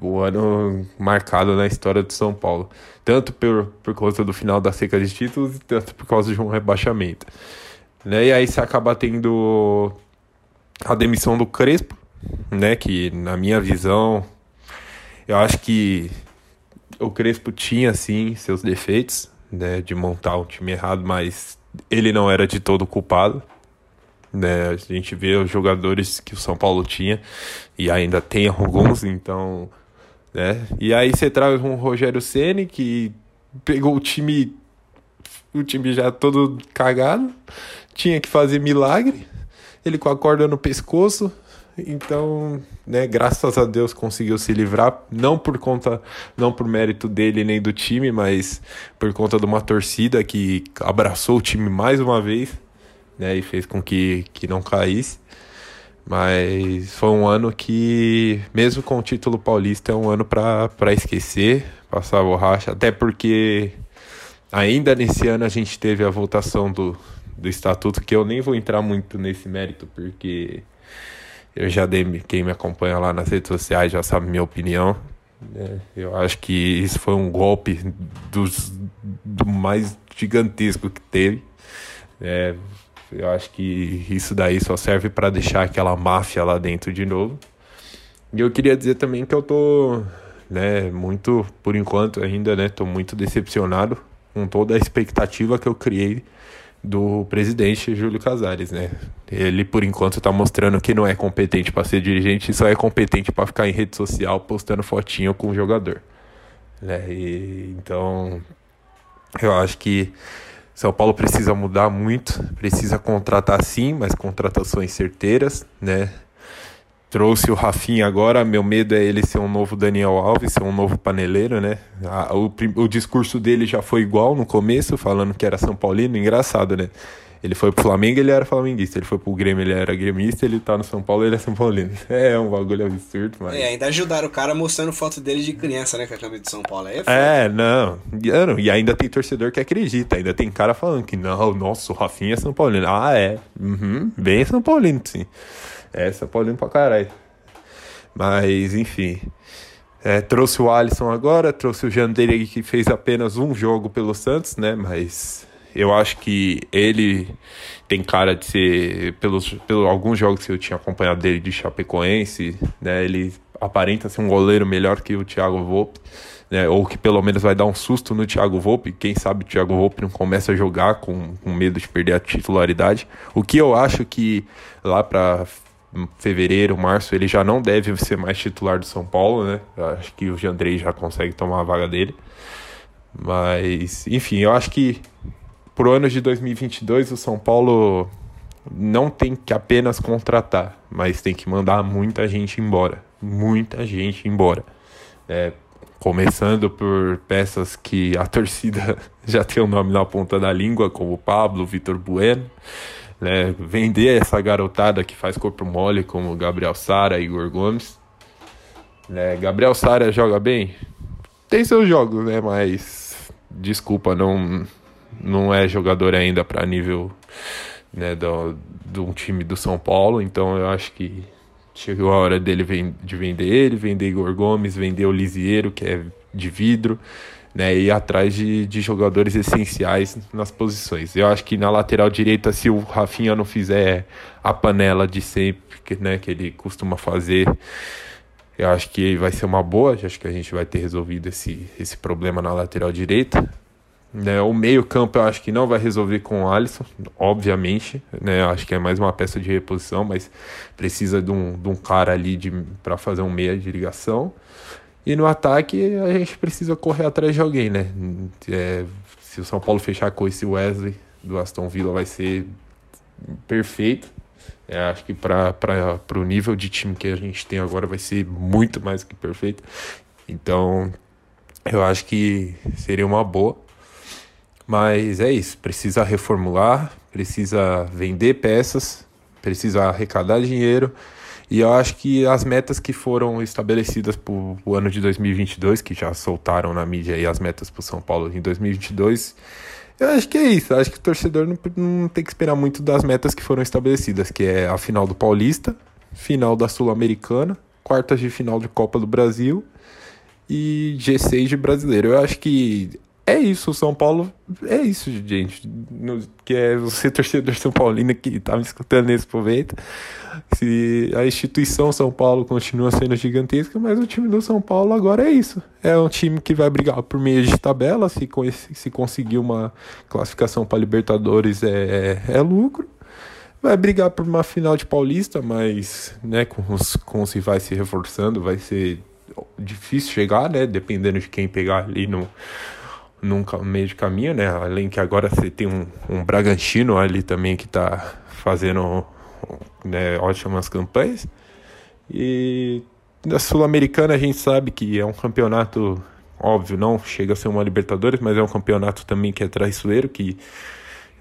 o ano marcado na história do São Paulo. Tanto por, por causa do final da seca de títulos, tanto por causa de um rebaixamento. Né? E aí você acaba tendo a demissão do Crespo, né? Que na minha visão, eu acho que o Crespo tinha sim seus defeitos, né? De montar um time errado, mas ele não era de todo culpado. Né? A gente vê os jogadores que o São Paulo tinha e ainda tem alguns, então. Né? E aí você traz um Rogério Ceni que pegou o time, o time já todo cagado, tinha que fazer milagre, ele com a corda no pescoço, então, né, graças a Deus conseguiu se livrar, não por conta, não por mérito dele nem do time, mas por conta de uma torcida que abraçou o time mais uma vez né, e fez com que, que não caísse. Mas foi um ano que, mesmo com o título paulista, é um ano para esquecer, passar a borracha, até porque ainda nesse ano a gente teve a votação do, do estatuto, que eu nem vou entrar muito nesse mérito, porque eu já dei, quem me acompanha lá nas redes sociais já sabe minha opinião. Né? Eu acho que isso foi um golpe dos, do mais gigantesco que teve. É, eu acho que isso daí só serve para deixar aquela máfia lá dentro de novo. E eu queria dizer também que eu tô, né, muito, por enquanto ainda, né, tô muito decepcionado com toda a expectativa que eu criei do presidente Júlio Casares, né? Ele por enquanto tá mostrando que não é competente para ser dirigente, só é competente para ficar em rede social postando fotinho com o jogador, né? E, então eu acho que são Paulo precisa mudar muito, precisa contratar sim, mas contratações certeiras, né? Trouxe o Rafinha agora. Meu medo é ele ser um novo Daniel Alves, ser um novo paneleiro, né? o, o discurso dele já foi igual no começo, falando que era São Paulino. Engraçado, né? Ele foi pro Flamengo, ele era flamenguista. Ele foi pro Grêmio, ele era gremista. Ele tá no São Paulo, ele é São Paulino. É um bagulho absurdo, mas... É, ainda ajudaram o cara mostrando foto dele de criança, né? Com a camisa de São Paulo. Aí é, é não. E ainda tem torcedor que acredita. Ainda tem cara falando que não, nossa, o Rafinha é São Paulino. Ah, é. Uhum, bem São Paulino, sim. É, São Paulino pra caralho. Mas, enfim. É, trouxe o Alisson agora, trouxe o Jandeira que fez apenas um jogo pelo Santos, né? Mas eu acho que ele tem cara de ser, pelos, pelos alguns jogos que eu tinha acompanhado dele de Chapecoense, né? Ele aparenta ser um goleiro melhor que o Thiago Volpe. Né, ou que pelo menos vai dar um susto no Thiago Volpe. Quem sabe o Thiago Volpe não começa a jogar com, com medo de perder a titularidade. O que eu acho que lá para fevereiro, março, ele já não deve ser mais titular do São Paulo, né? Eu acho que o Jandrei já consegue tomar a vaga dele. Mas, enfim, eu acho que pro ano de 2022 o São Paulo não tem que apenas contratar, mas tem que mandar muita gente embora. Muita gente embora. É, começando por peças que a torcida já tem o nome na ponta da língua, como Pablo, Vitor Bueno né, vender essa garotada que faz corpo mole, como Gabriel Sara e Igor Gomes. Né, Gabriel Sara joga bem? Tem seus jogos, né? Mas desculpa, não, não é jogador ainda para nível né, do, de um time do São Paulo, então eu acho que chegou a hora dele de vender ele, vender Igor Gomes, vender o Lisieiro, que é de vidro né, ir atrás de, de jogadores essenciais nas posições. Eu acho que na lateral direita, se o Rafinha não fizer a panela de sempre, que, né, que ele costuma fazer, eu acho que vai ser uma boa. Acho que a gente vai ter resolvido esse, esse problema na lateral direita. Né, o meio-campo eu acho que não vai resolver com o Alisson, obviamente. Né, acho que é mais uma peça de reposição, mas precisa de um, de um cara ali para fazer um meia de ligação. E no ataque a gente precisa correr atrás de alguém, né? É, se o São Paulo fechar com esse Wesley do Aston Villa vai ser perfeito. É, acho que para o nível de time que a gente tem agora vai ser muito mais que perfeito. Então eu acho que seria uma boa. Mas é isso, precisa reformular, precisa vender peças, precisa arrecadar dinheiro e eu acho que as metas que foram estabelecidas para o ano de 2022, que já soltaram na mídia aí as metas para o São Paulo em 2022, eu acho que é isso. Eu acho que o torcedor não, não tem que esperar muito das metas que foram estabelecidas, que é a final do Paulista, final da Sul-Americana, quartas de final de Copa do Brasil e G6 de brasileiro. Eu acho que é isso, o São Paulo é isso, gente. No, que é você, torcedor São Paulino, que tá me escutando nesse momento. Se a instituição São Paulo continua sendo gigantesca, mas o time do São Paulo agora é isso. É um time que vai brigar por meio de tabela. Se, se conseguir uma classificação para Libertadores é, é, é lucro vai brigar por uma final de Paulista, mas né, com, os, com os rivais se reforçando, vai ser difícil chegar, né? Dependendo de quem pegar ali no, num meio de caminho, né? Além que agora você tem um, um Bragantino ali também que está fazendo né, ótimas campanhas. E na Sul-Americana a gente sabe que é um campeonato, óbvio, não chega a ser uma Libertadores, mas é um campeonato também que é traiçoeiro, que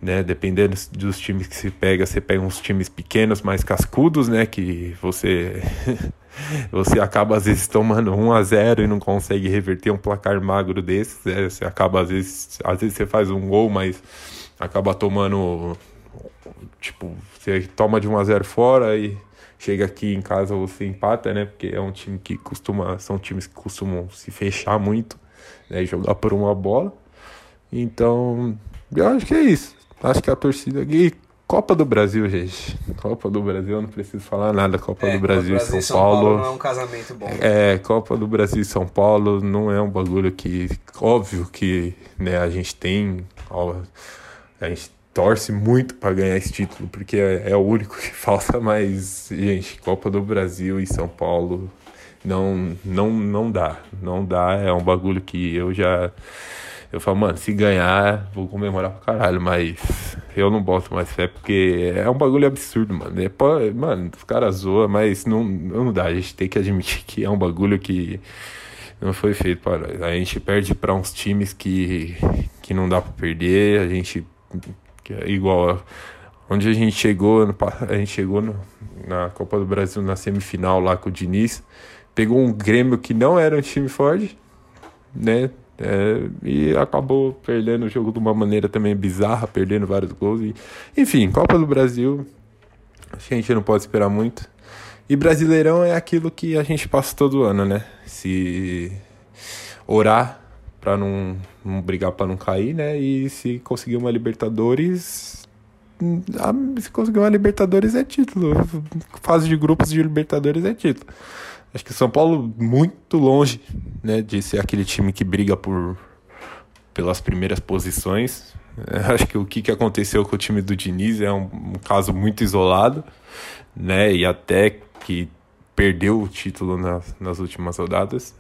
né, dependendo dos times que se pega, você pega uns times pequenos, mais cascudos, né, que você você acaba às vezes tomando 1 a 0 e não consegue reverter um placar magro desses. Né? Você acaba às vezes, às vezes você faz um gol, mas acaba tomando tipo, você toma de 1 a 0 fora e chega aqui em casa você empata, né? Porque é um time que costuma, são times que costumam se fechar muito, né, jogar por uma bola. Então, eu acho que é isso. Acho que a torcida aqui Copa do Brasil, gente. Copa do Brasil, eu não preciso falar nada. Copa é, do Brasil e São, São Paulo. Paulo. não é um casamento bom. É, Copa do Brasil e São Paulo não é um bagulho que. Óbvio que né, a gente tem. Ó, a gente torce muito para ganhar esse título, porque é, é, o único que falta, mas, gente, Copa do Brasil e São Paulo não, não, não dá. Não dá. É um bagulho que eu já eu falo, mano, se ganhar, vou comemorar pra caralho, mas eu não boto mais fé, porque é um bagulho absurdo, mano. É, pô, mano, os caras zoam, mas não, não dá, a gente tem que admitir que é um bagulho que não foi feito para nós. A gente perde para uns times que, que não dá para perder, a gente é igual onde a gente chegou, a gente chegou no, na Copa do Brasil na semifinal lá com o Diniz, pegou um Grêmio que não era um time forte, né? É, e acabou perdendo o jogo de uma maneira também bizarra, perdendo vários gols. E, enfim, Copa do Brasil, a gente não pode esperar muito. E Brasileirão é aquilo que a gente passa todo ano, né? Se orar para não, não brigar para não cair, né? E se conseguir uma Libertadores, se conseguir uma Libertadores é título. Fase de grupos de Libertadores é título. Acho que São Paulo muito longe, né, de ser aquele time que briga por pelas primeiras posições. Acho que o que, que aconteceu com o time do Diniz é um, um caso muito isolado, né, e até que perdeu o título nas, nas últimas rodadas.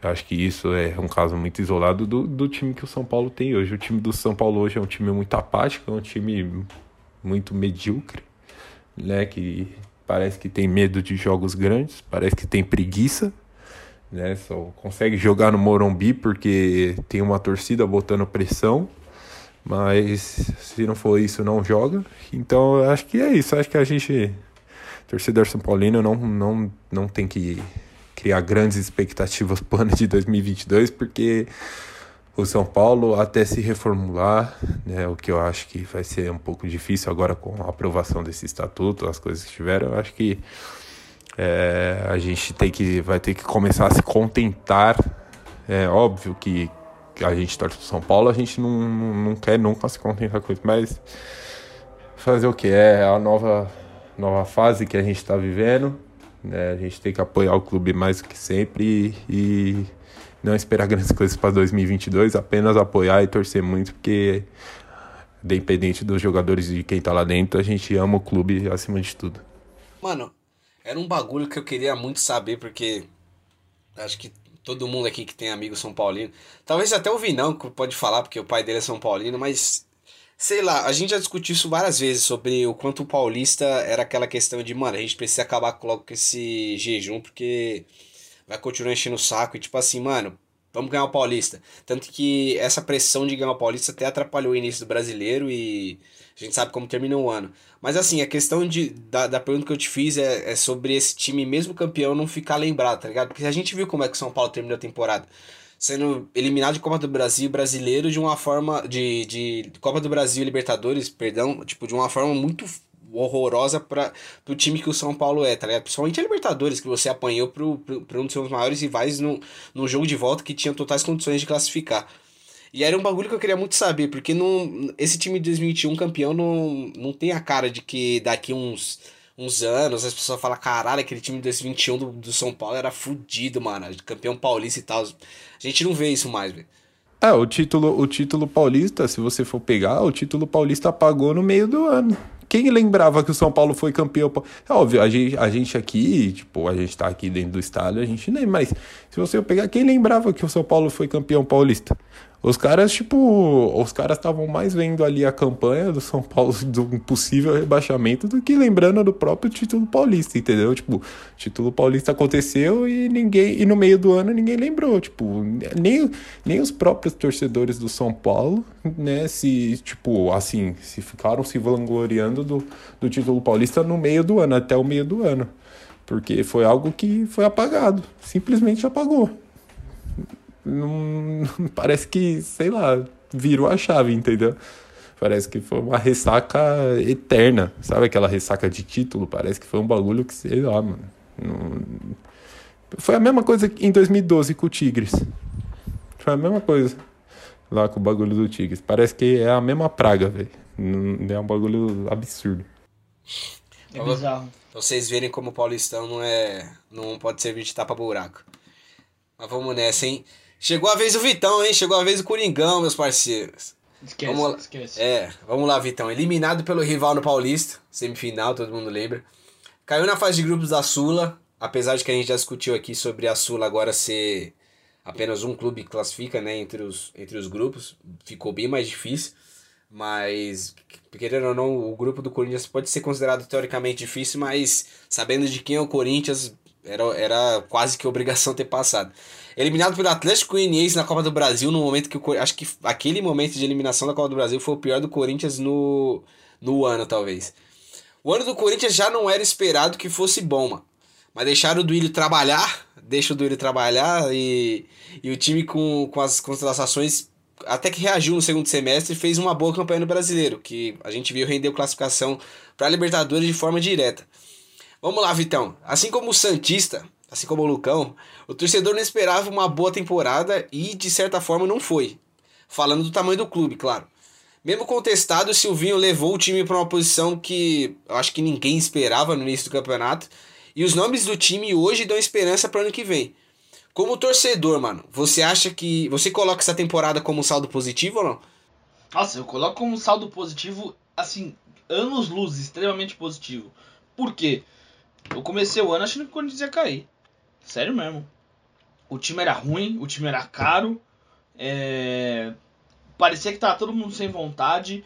Acho que isso é um caso muito isolado do, do time que o São Paulo tem hoje. O time do São Paulo hoje é um time muito apático, é um time muito medíocre, né, que parece que tem medo de jogos grandes, parece que tem preguiça, né? Só consegue jogar no Morumbi porque tem uma torcida botando pressão, mas se não for isso, não joga. Então, acho que é isso. Acho que a gente, torcedor São Paulino, não, não, não tem que criar grandes expectativas para o ano de 2022, porque o São Paulo até se reformular, né, o que eu acho que vai ser um pouco difícil agora com a aprovação desse estatuto, as coisas que tiveram, eu acho que é, a gente tem que, vai ter que começar a se contentar. É óbvio que, a gente torce pro São Paulo, a gente não, não quer nunca se contentar com isso, mas fazer o que? É a nova, nova fase que a gente está vivendo. Né? A gente tem que apoiar o clube mais do que sempre e, e não esperar grandes coisas para 2022, apenas apoiar e torcer muito, porque independente dos jogadores e de quem tá lá dentro, a gente ama o clube acima de tudo. Mano, era um bagulho que eu queria muito saber, porque acho que todo mundo aqui que tem amigo São Paulino, talvez até o Vinão pode falar, porque o pai dele é São Paulino, mas sei lá, a gente já discutiu isso várias vezes sobre o quanto o paulista era aquela questão de, mano, a gente precisa acabar logo com esse jejum, porque vai continuar enchendo o saco. E tipo assim, mano, vamos ganhar o Paulista. Tanto que essa pressão de ganhar o Paulista até atrapalhou o início do brasileiro e a gente sabe como termina o ano. Mas assim, a questão de, da, da pergunta que eu te fiz é, é sobre esse time, mesmo campeão, não ficar lembrado, tá ligado? Porque a gente viu como é que o São Paulo terminou a temporada. Sendo eliminado de Copa do Brasil brasileiro de uma forma. De, de Copa do Brasil Libertadores, perdão, tipo, de uma forma muito horrorosa para o time que o São Paulo é, tá ligado? Principalmente a Libertadores, que você apanhou para um dos seus maiores rivais no, no jogo de volta que tinha totais condições de classificar. E era um bagulho que eu queria muito saber, porque não, esse time de 2021 campeão não, não tem a cara de que daqui uns, uns anos as pessoas falam: caralho, aquele time de 2021 do, do São Paulo era fudido, mano, campeão paulista e tal. A gente não vê isso mais, velho. É, o título, o título paulista, se você for pegar, o título paulista apagou no meio do ano. Quem lembrava que o São Paulo foi campeão? É óbvio, a gente, a gente aqui, tipo, a gente tá aqui dentro do estádio, a gente nem, mas se você pegar, quem lembrava que o São Paulo foi campeão paulista? Os caras, tipo, os caras estavam mais vendo ali a campanha do São Paulo do possível rebaixamento do que lembrando do próprio título paulista, entendeu? Tipo, título paulista aconteceu e ninguém, e no meio do ano ninguém lembrou, tipo, nem, nem os próprios torcedores do São Paulo, né, se, tipo, assim, se ficaram se vangloriando do, do título paulista no meio do ano, até o meio do ano. Porque foi algo que foi apagado, simplesmente apagou não, parece que, sei lá, virou a chave, entendeu? Parece que foi uma ressaca eterna, sabe aquela ressaca de título? Parece que foi um bagulho que, sei lá, mano. Não... Foi a mesma coisa em 2012 com o Tigres. Foi a mesma coisa lá com o bagulho do Tigres. Parece que é a mesma praga, velho. É um bagulho absurdo. É bizarro. Pra vocês verem como o Paulistão não é. não pode servir de tapa-buraco. Mas vamos nessa, hein? Chegou a vez do Vitão, hein? Chegou a vez do Coringão, meus parceiros. Esquece, vamos lá. esquece. É, vamos lá, Vitão. Eliminado pelo rival no Paulista, semifinal, todo mundo lembra. Caiu na fase de grupos da Sula, apesar de que a gente já discutiu aqui sobre a Sula agora ser apenas um clube classifica né, entre, os, entre os grupos, ficou bem mais difícil. Mas, querendo ou não, o grupo do Corinthians pode ser considerado teoricamente difícil, mas sabendo de quem é o Corinthians, era, era quase que obrigação ter passado. Eliminado pelo Atlético Goianiense na Copa do Brasil, no momento que o acho que aquele momento de eliminação da Copa do Brasil foi o pior do Corinthians no, no ano, talvez. O ano do Corinthians já não era esperado que fosse bom, mano. Mas deixaram o Duílio trabalhar, deixa o Duílio trabalhar e, e o time com, com as contratações até que reagiu no segundo semestre e fez uma boa campanha no Brasileiro, que a gente viu render classificação para a Libertadores de forma direta. Vamos lá, Vitão. Assim como o Santista, assim como o Lucão, o torcedor não esperava uma boa temporada e, de certa forma, não foi. Falando do tamanho do clube, claro. Mesmo contestado, o Silvinho levou o time para uma posição que eu acho que ninguém esperava no início do campeonato. E os nomes do time hoje dão esperança para o ano que vem. Como torcedor, mano, você acha que. Você coloca essa temporada como um saldo positivo ou não? Nossa, eu coloco como um saldo positivo, assim, anos luz, extremamente positivo. Por quê? Eu comecei o ano achando que o Corinthians ia cair. Sério mesmo. O time era ruim, o time era caro. É... Parecia que tava todo mundo sem vontade.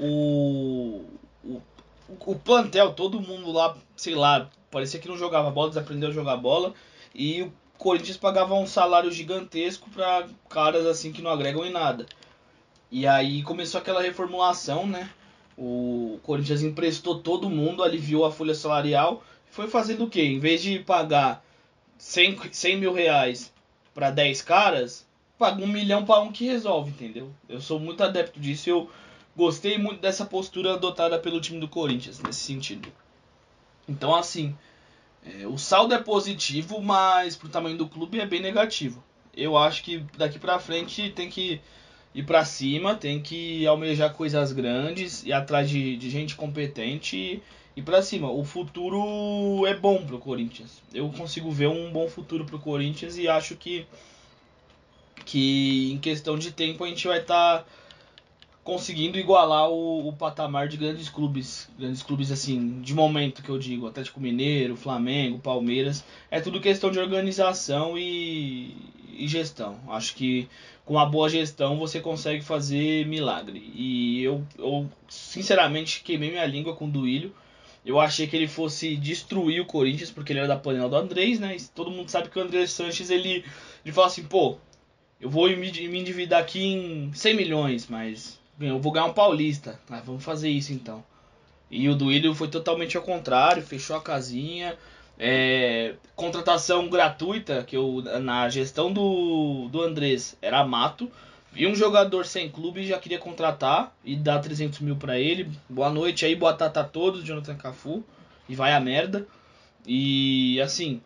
O... o, o plantel, todo mundo lá, sei lá, parecia que não jogava bola, desaprendeu a jogar bola. E o Corinthians pagava um salário gigantesco para caras assim que não agregam em nada. E aí começou aquela reformulação, né? O Corinthians emprestou todo mundo, aliviou a folha salarial foi fazendo o quê? Em vez de pagar 100, 100 mil reais para 10 caras, paga um milhão para um que resolve, entendeu? Eu sou muito adepto disso e eu gostei muito dessa postura adotada pelo time do Corinthians nesse sentido. Então, assim, é, o saldo é positivo, mas pro tamanho do clube é bem negativo. Eu acho que daqui pra frente tem que ir pra cima, tem que almejar coisas grandes, ir atrás de, de gente competente. E, e para cima. O futuro é bom pro Corinthians. Eu consigo ver um bom futuro pro Corinthians e acho que que em questão de tempo a gente vai estar tá conseguindo igualar o, o, patamar de grandes clubes, grandes clubes assim, de momento que eu digo, Atlético Mineiro, Flamengo, Palmeiras, é tudo questão de organização e, e gestão. Acho que com uma boa gestão você consegue fazer milagre. E eu, eu sinceramente queimei minha língua com o Duílio eu achei que ele fosse destruir o Corinthians, porque ele era da panela do Andrés, né? E todo mundo sabe que o Andrés Sanches, ele, ele fala assim, pô, eu vou me, me endividar aqui em 100 milhões, mas eu vou ganhar um paulista. Ah, vamos fazer isso então. E o Duílio foi totalmente ao contrário, fechou a casinha. É, contratação gratuita, que eu, na gestão do, do Andrés era mato. Vi um jogador sem clube e já queria contratar e dar 300 mil pra ele. Boa noite aí, boa tata a todos, Jonathan Cafu. E vai a merda. E assim,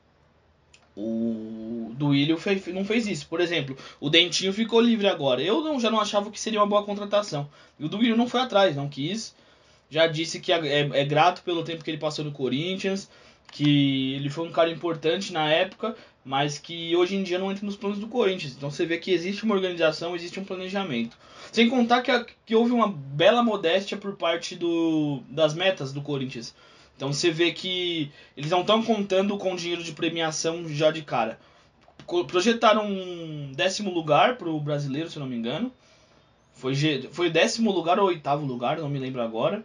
o Duílio fez, não fez isso. Por exemplo, o Dentinho ficou livre agora. Eu não, já não achava que seria uma boa contratação. E o Duílio não foi atrás, não quis. Já disse que é, é, é grato pelo tempo que ele passou no Corinthians. Que ele foi um cara importante na época mas que hoje em dia não entra nos planos do Corinthians. Então você vê que existe uma organização, existe um planejamento. Sem contar que, que houve uma bela modéstia por parte do, das metas do Corinthians. Então você vê que eles não estão contando com dinheiro de premiação já de cara. Projetaram um décimo lugar para o brasileiro, se não me engano. Foi, foi décimo lugar ou oitavo lugar, não me lembro agora.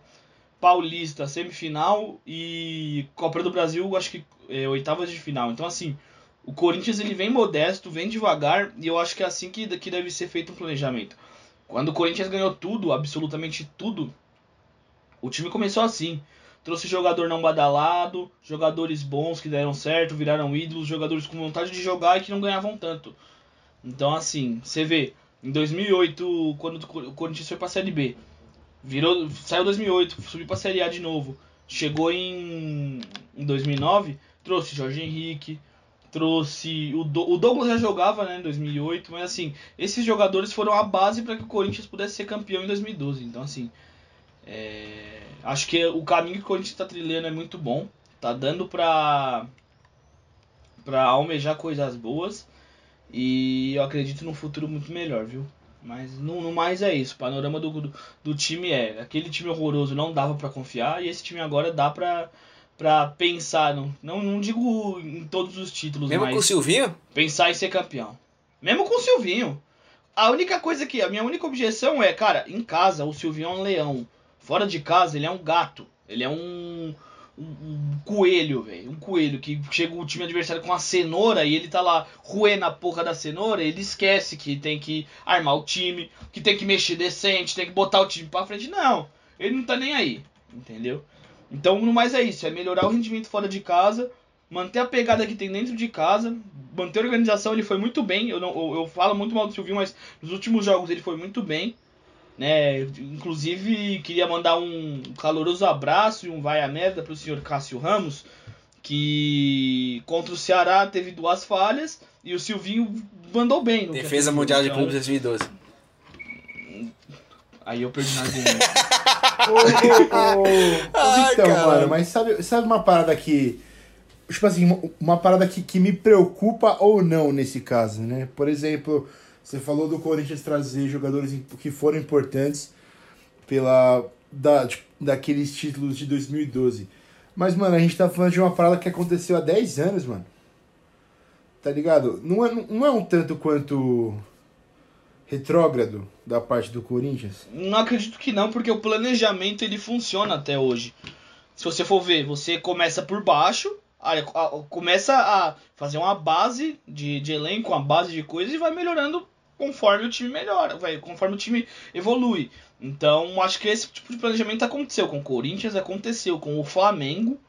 Paulista, semifinal e Copa do Brasil, acho que é, oitavas de final. Então assim, o Corinthians ele vem modesto, vem devagar e eu acho que é assim que, que deve ser feito um planejamento. Quando o Corinthians ganhou tudo, absolutamente tudo, o time começou assim. Trouxe jogador não badalado, jogadores bons que deram certo, viraram ídolos, jogadores com vontade de jogar e que não ganhavam tanto. Então assim, você vê, em 2008, quando o Corinthians foi pra Série B, virou, saiu 2008, subiu pra Série A de novo. Chegou em, em 2009, trouxe Jorge Henrique, trouxe o, Do o Douglas já jogava né, em 2008, mas assim, esses jogadores foram a base para que o Corinthians pudesse ser campeão em 2012. Então assim, é, acho que o caminho que o Corinthians está trilhando é muito bom, tá dando para para almejar coisas boas e eu acredito num futuro muito melhor, viu? Mas no, no mais é isso. O panorama do, do, do time é aquele time horroroso não dava para confiar e esse time agora dá para para pensar, não, não, não digo em todos os títulos, Mesmo mas com o Silvinho? pensar em ser campeão. Mesmo com o Silvinho. A única coisa que. A minha única objeção é, cara, em casa o Silvinho é um leão. Fora de casa ele é um gato. Ele é um. Um, um coelho, velho. Um coelho que chega o time adversário com a cenoura e ele tá lá roendo a porra da cenoura. Ele esquece que tem que armar o time, que tem que mexer decente, tem que botar o time pra frente. Não, ele não tá nem aí, entendeu? Então, no mais é isso: é melhorar o rendimento fora de casa, manter a pegada que tem dentro de casa, manter a organização. Ele foi muito bem. Eu, não, eu, eu falo muito mal do Silvinho, mas nos últimos jogos ele foi muito bem. Né? Inclusive, queria mandar um caloroso abraço e um vai a merda pro senhor Cássio Ramos, que contra o Ceará teve duas falhas e o Silvinho mandou bem. Defesa. Mundial de Então, Clubes 2012. Aí eu perdi na ô, ô, Ai, então, caralho. mano, mas sabe, sabe uma parada que. Tipo assim, uma, uma parada que, que me preocupa ou não nesse caso, né? Por exemplo, você falou do Corinthians trazer jogadores que foram importantes pela. Da, daqueles títulos de 2012. Mas, mano, a gente tá falando de uma parada que aconteceu há 10 anos, mano. Tá ligado? Não é, não é um tanto quanto retrógrado da parte do Corinthians. Não acredito que não, porque o planejamento ele funciona até hoje. Se você for ver, você começa por baixo, aí a- começa a fazer uma base de, de elenco, uma base de coisas e vai melhorando conforme o time melhora, vai, conforme o time evolui. Então, acho que esse tipo de planejamento aconteceu com o Corinthians, aconteceu com o Flamengo,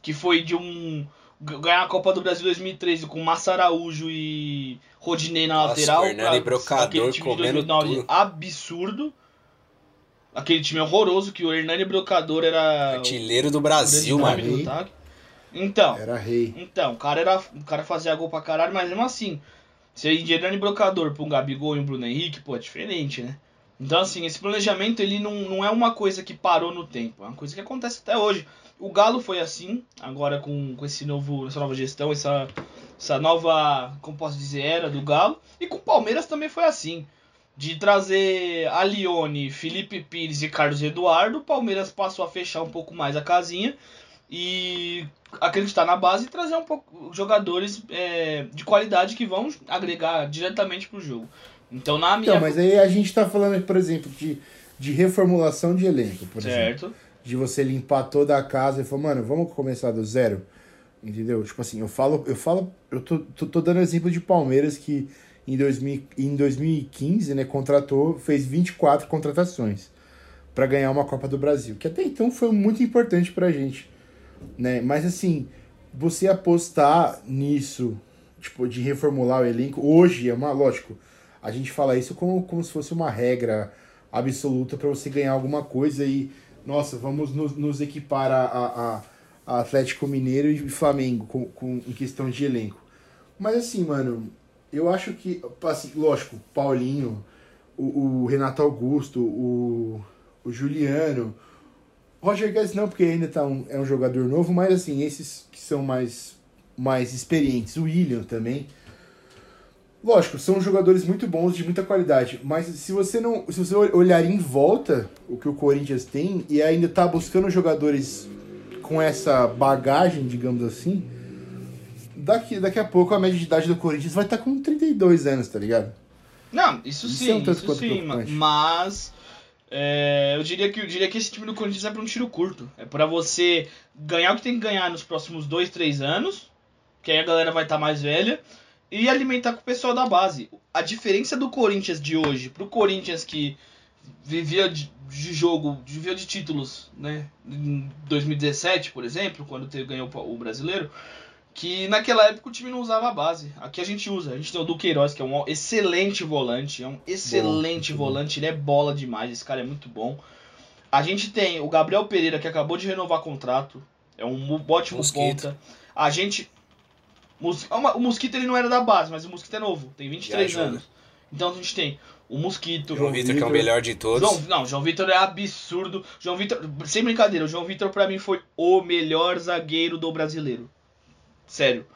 que foi de um ganhar a Copa do Brasil 2013 com Massa Araújo e Rodinei na Nossa, lateral, o Hernani Brocador aquele time de comendo 2009 tudo. absurdo. Aquele time horroroso que o Hernani Brocador era Artilheiro do o Brasil, mano. Então, Era rei. então, o cara era, o cara fazia gol pra caralho, mas mesmo assim, se ir de Hernani Brocador pra um Gabigol e um Bruno Henrique, pô, é diferente, né? Então, assim, esse planejamento, ele não, não é uma coisa que parou no tempo, é uma coisa que acontece até hoje. O Galo foi assim, agora com, com esse novo, essa nova gestão, essa, essa nova, como posso dizer, era do Galo. E com o Palmeiras também foi assim. De trazer a Lione, Felipe Pires e Carlos Eduardo, o Palmeiras passou a fechar um pouco mais a casinha e acreditar na base e trazer um pouco jogadores é, de qualidade que vão agregar diretamente pro jogo. Então, na minha. Então, mas aí a gente tá falando, por exemplo, de, de reformulação de elenco, por exemplo. certo. De você limpar toda a casa e falar, mano, vamos começar do zero. Entendeu? Tipo assim, eu falo, eu falo, eu tô, tô, tô dando exemplo de Palmeiras que em, 2000, em 2015, né, contratou, fez 24 contratações para ganhar uma Copa do Brasil, que até então foi muito importante pra gente, né? Mas assim, você apostar nisso, tipo, de reformular o elenco, hoje é uma, lógico, a gente fala isso como, como se fosse uma regra absoluta para você ganhar alguma coisa e, nossa, vamos nos, nos equipar a, a, a- Atlético Mineiro e Flamengo com, com, em questão de elenco. Mas assim, mano, eu acho que, assim, lógico, Paulinho, o, o Renato Augusto, o, o Juliano, Roger Guedes não, porque ainda tá um, é um jogador novo, mas assim, esses que são mais, mais experientes, o William também. Lógico, são jogadores muito bons, de muita qualidade, mas se você não, se você olhar em volta o que o Corinthians tem e ainda tá buscando jogadores com essa bagagem, digamos assim, daqui, daqui a pouco a média de idade do Corinthians vai estar com 32 anos, tá ligado? Não, isso Isso sim, é um tanto isso sim, mas é, eu, diria que, eu diria que esse time do Corinthians é pra um tiro curto. É pra você ganhar o que tem que ganhar nos próximos 2, 3 anos, que aí a galera vai estar mais velha, e alimentar com o pessoal da base. A diferença do Corinthians de hoje pro Corinthians que vivia de, de jogo, vivia de títulos, né? Em 2017, por exemplo, quando teve, ganhou o brasileiro, que naquela época o time não usava a base. Aqui a gente usa. A gente tem o Duqueiroz, que é um excelente volante. É um excelente bom. volante. Ele é bola demais. Esse cara é muito bom. A gente tem o Gabriel Pereira, que acabou de renovar contrato. É um ótimo Mosquito. ponta. A gente. Uma- O Mosquito ele não era da base, mas o Mosquito é novo. Tem 23 Já ajuda. anos. Então a gente tem o Mosquito. João Vitor, que é o melhor de todos. João, não, João Vitor é absurdo. João Vitor, sem brincadeira, o João Vitor pra mim foi o melhor zagueiro do brasileiro. Sério.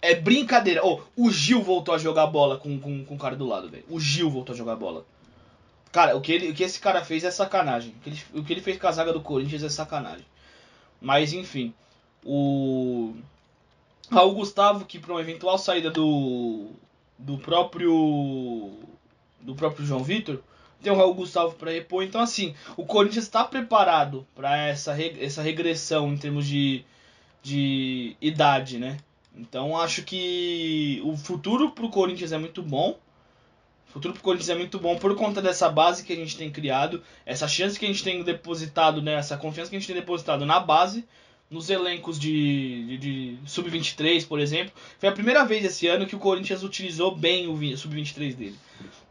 É brincadeira. Oh, o Gil voltou a jogar bola com, com, com o cara do lado, velho. O Gil voltou a jogar bola. Cara, o que, ele, o que esse cara fez é sacanagem. O que, ele, o que ele fez com a zaga do Corinthians é sacanagem. Mas enfim. O. Raul Gustavo, que para uma eventual saída do. do próprio do próprio João Vitor, tem o Raul Gustavo para repor. Então, assim, o Corinthians está preparado para essa, essa regressão em termos de, de idade, né? Então, acho que o futuro para o Corinthians é muito bom. O futuro para o Corinthians é muito bom por conta dessa base que a gente tem criado, essa chance que a gente tem depositado, né? essa confiança que a gente tem depositado na base nos elencos de, de, de sub-23, por exemplo. Foi a primeira vez esse ano que o Corinthians utilizou bem o sub-23 dele.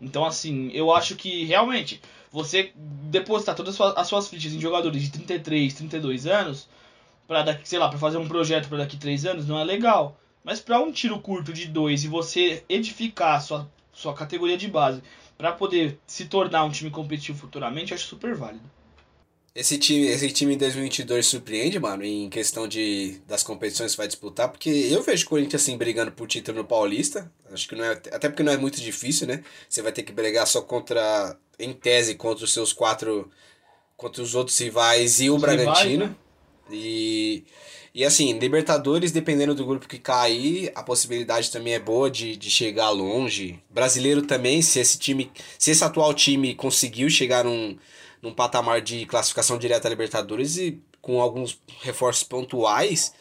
Então, assim, eu acho que realmente você depositar todas as suas, as suas fichas em jogadores de 33, 32 anos, para daqui, sei lá, para fazer um projeto para daqui 3 anos, não é legal. Mas para um tiro curto de 2 e você edificar a sua, sua categoria de base para poder se tornar um time competitivo futuramente, acho super válido. Esse time, esse time em 2022 surpreende, mano, em questão de das competições que vai disputar, porque eu vejo o Corinthians assim brigando por título no Paulista. Acho que não é, até porque não é muito difícil, né? Você vai ter que brigar só contra em tese contra os seus quatro contra os outros rivais e o os Bragantino. Rivais, né? E e assim, Libertadores, dependendo do grupo que cair, a possibilidade também é boa de, de chegar longe. Brasileiro também, se esse time, se esse atual time conseguiu chegar num num patamar de classificação direta à Libertadores e com alguns reforços pontuais.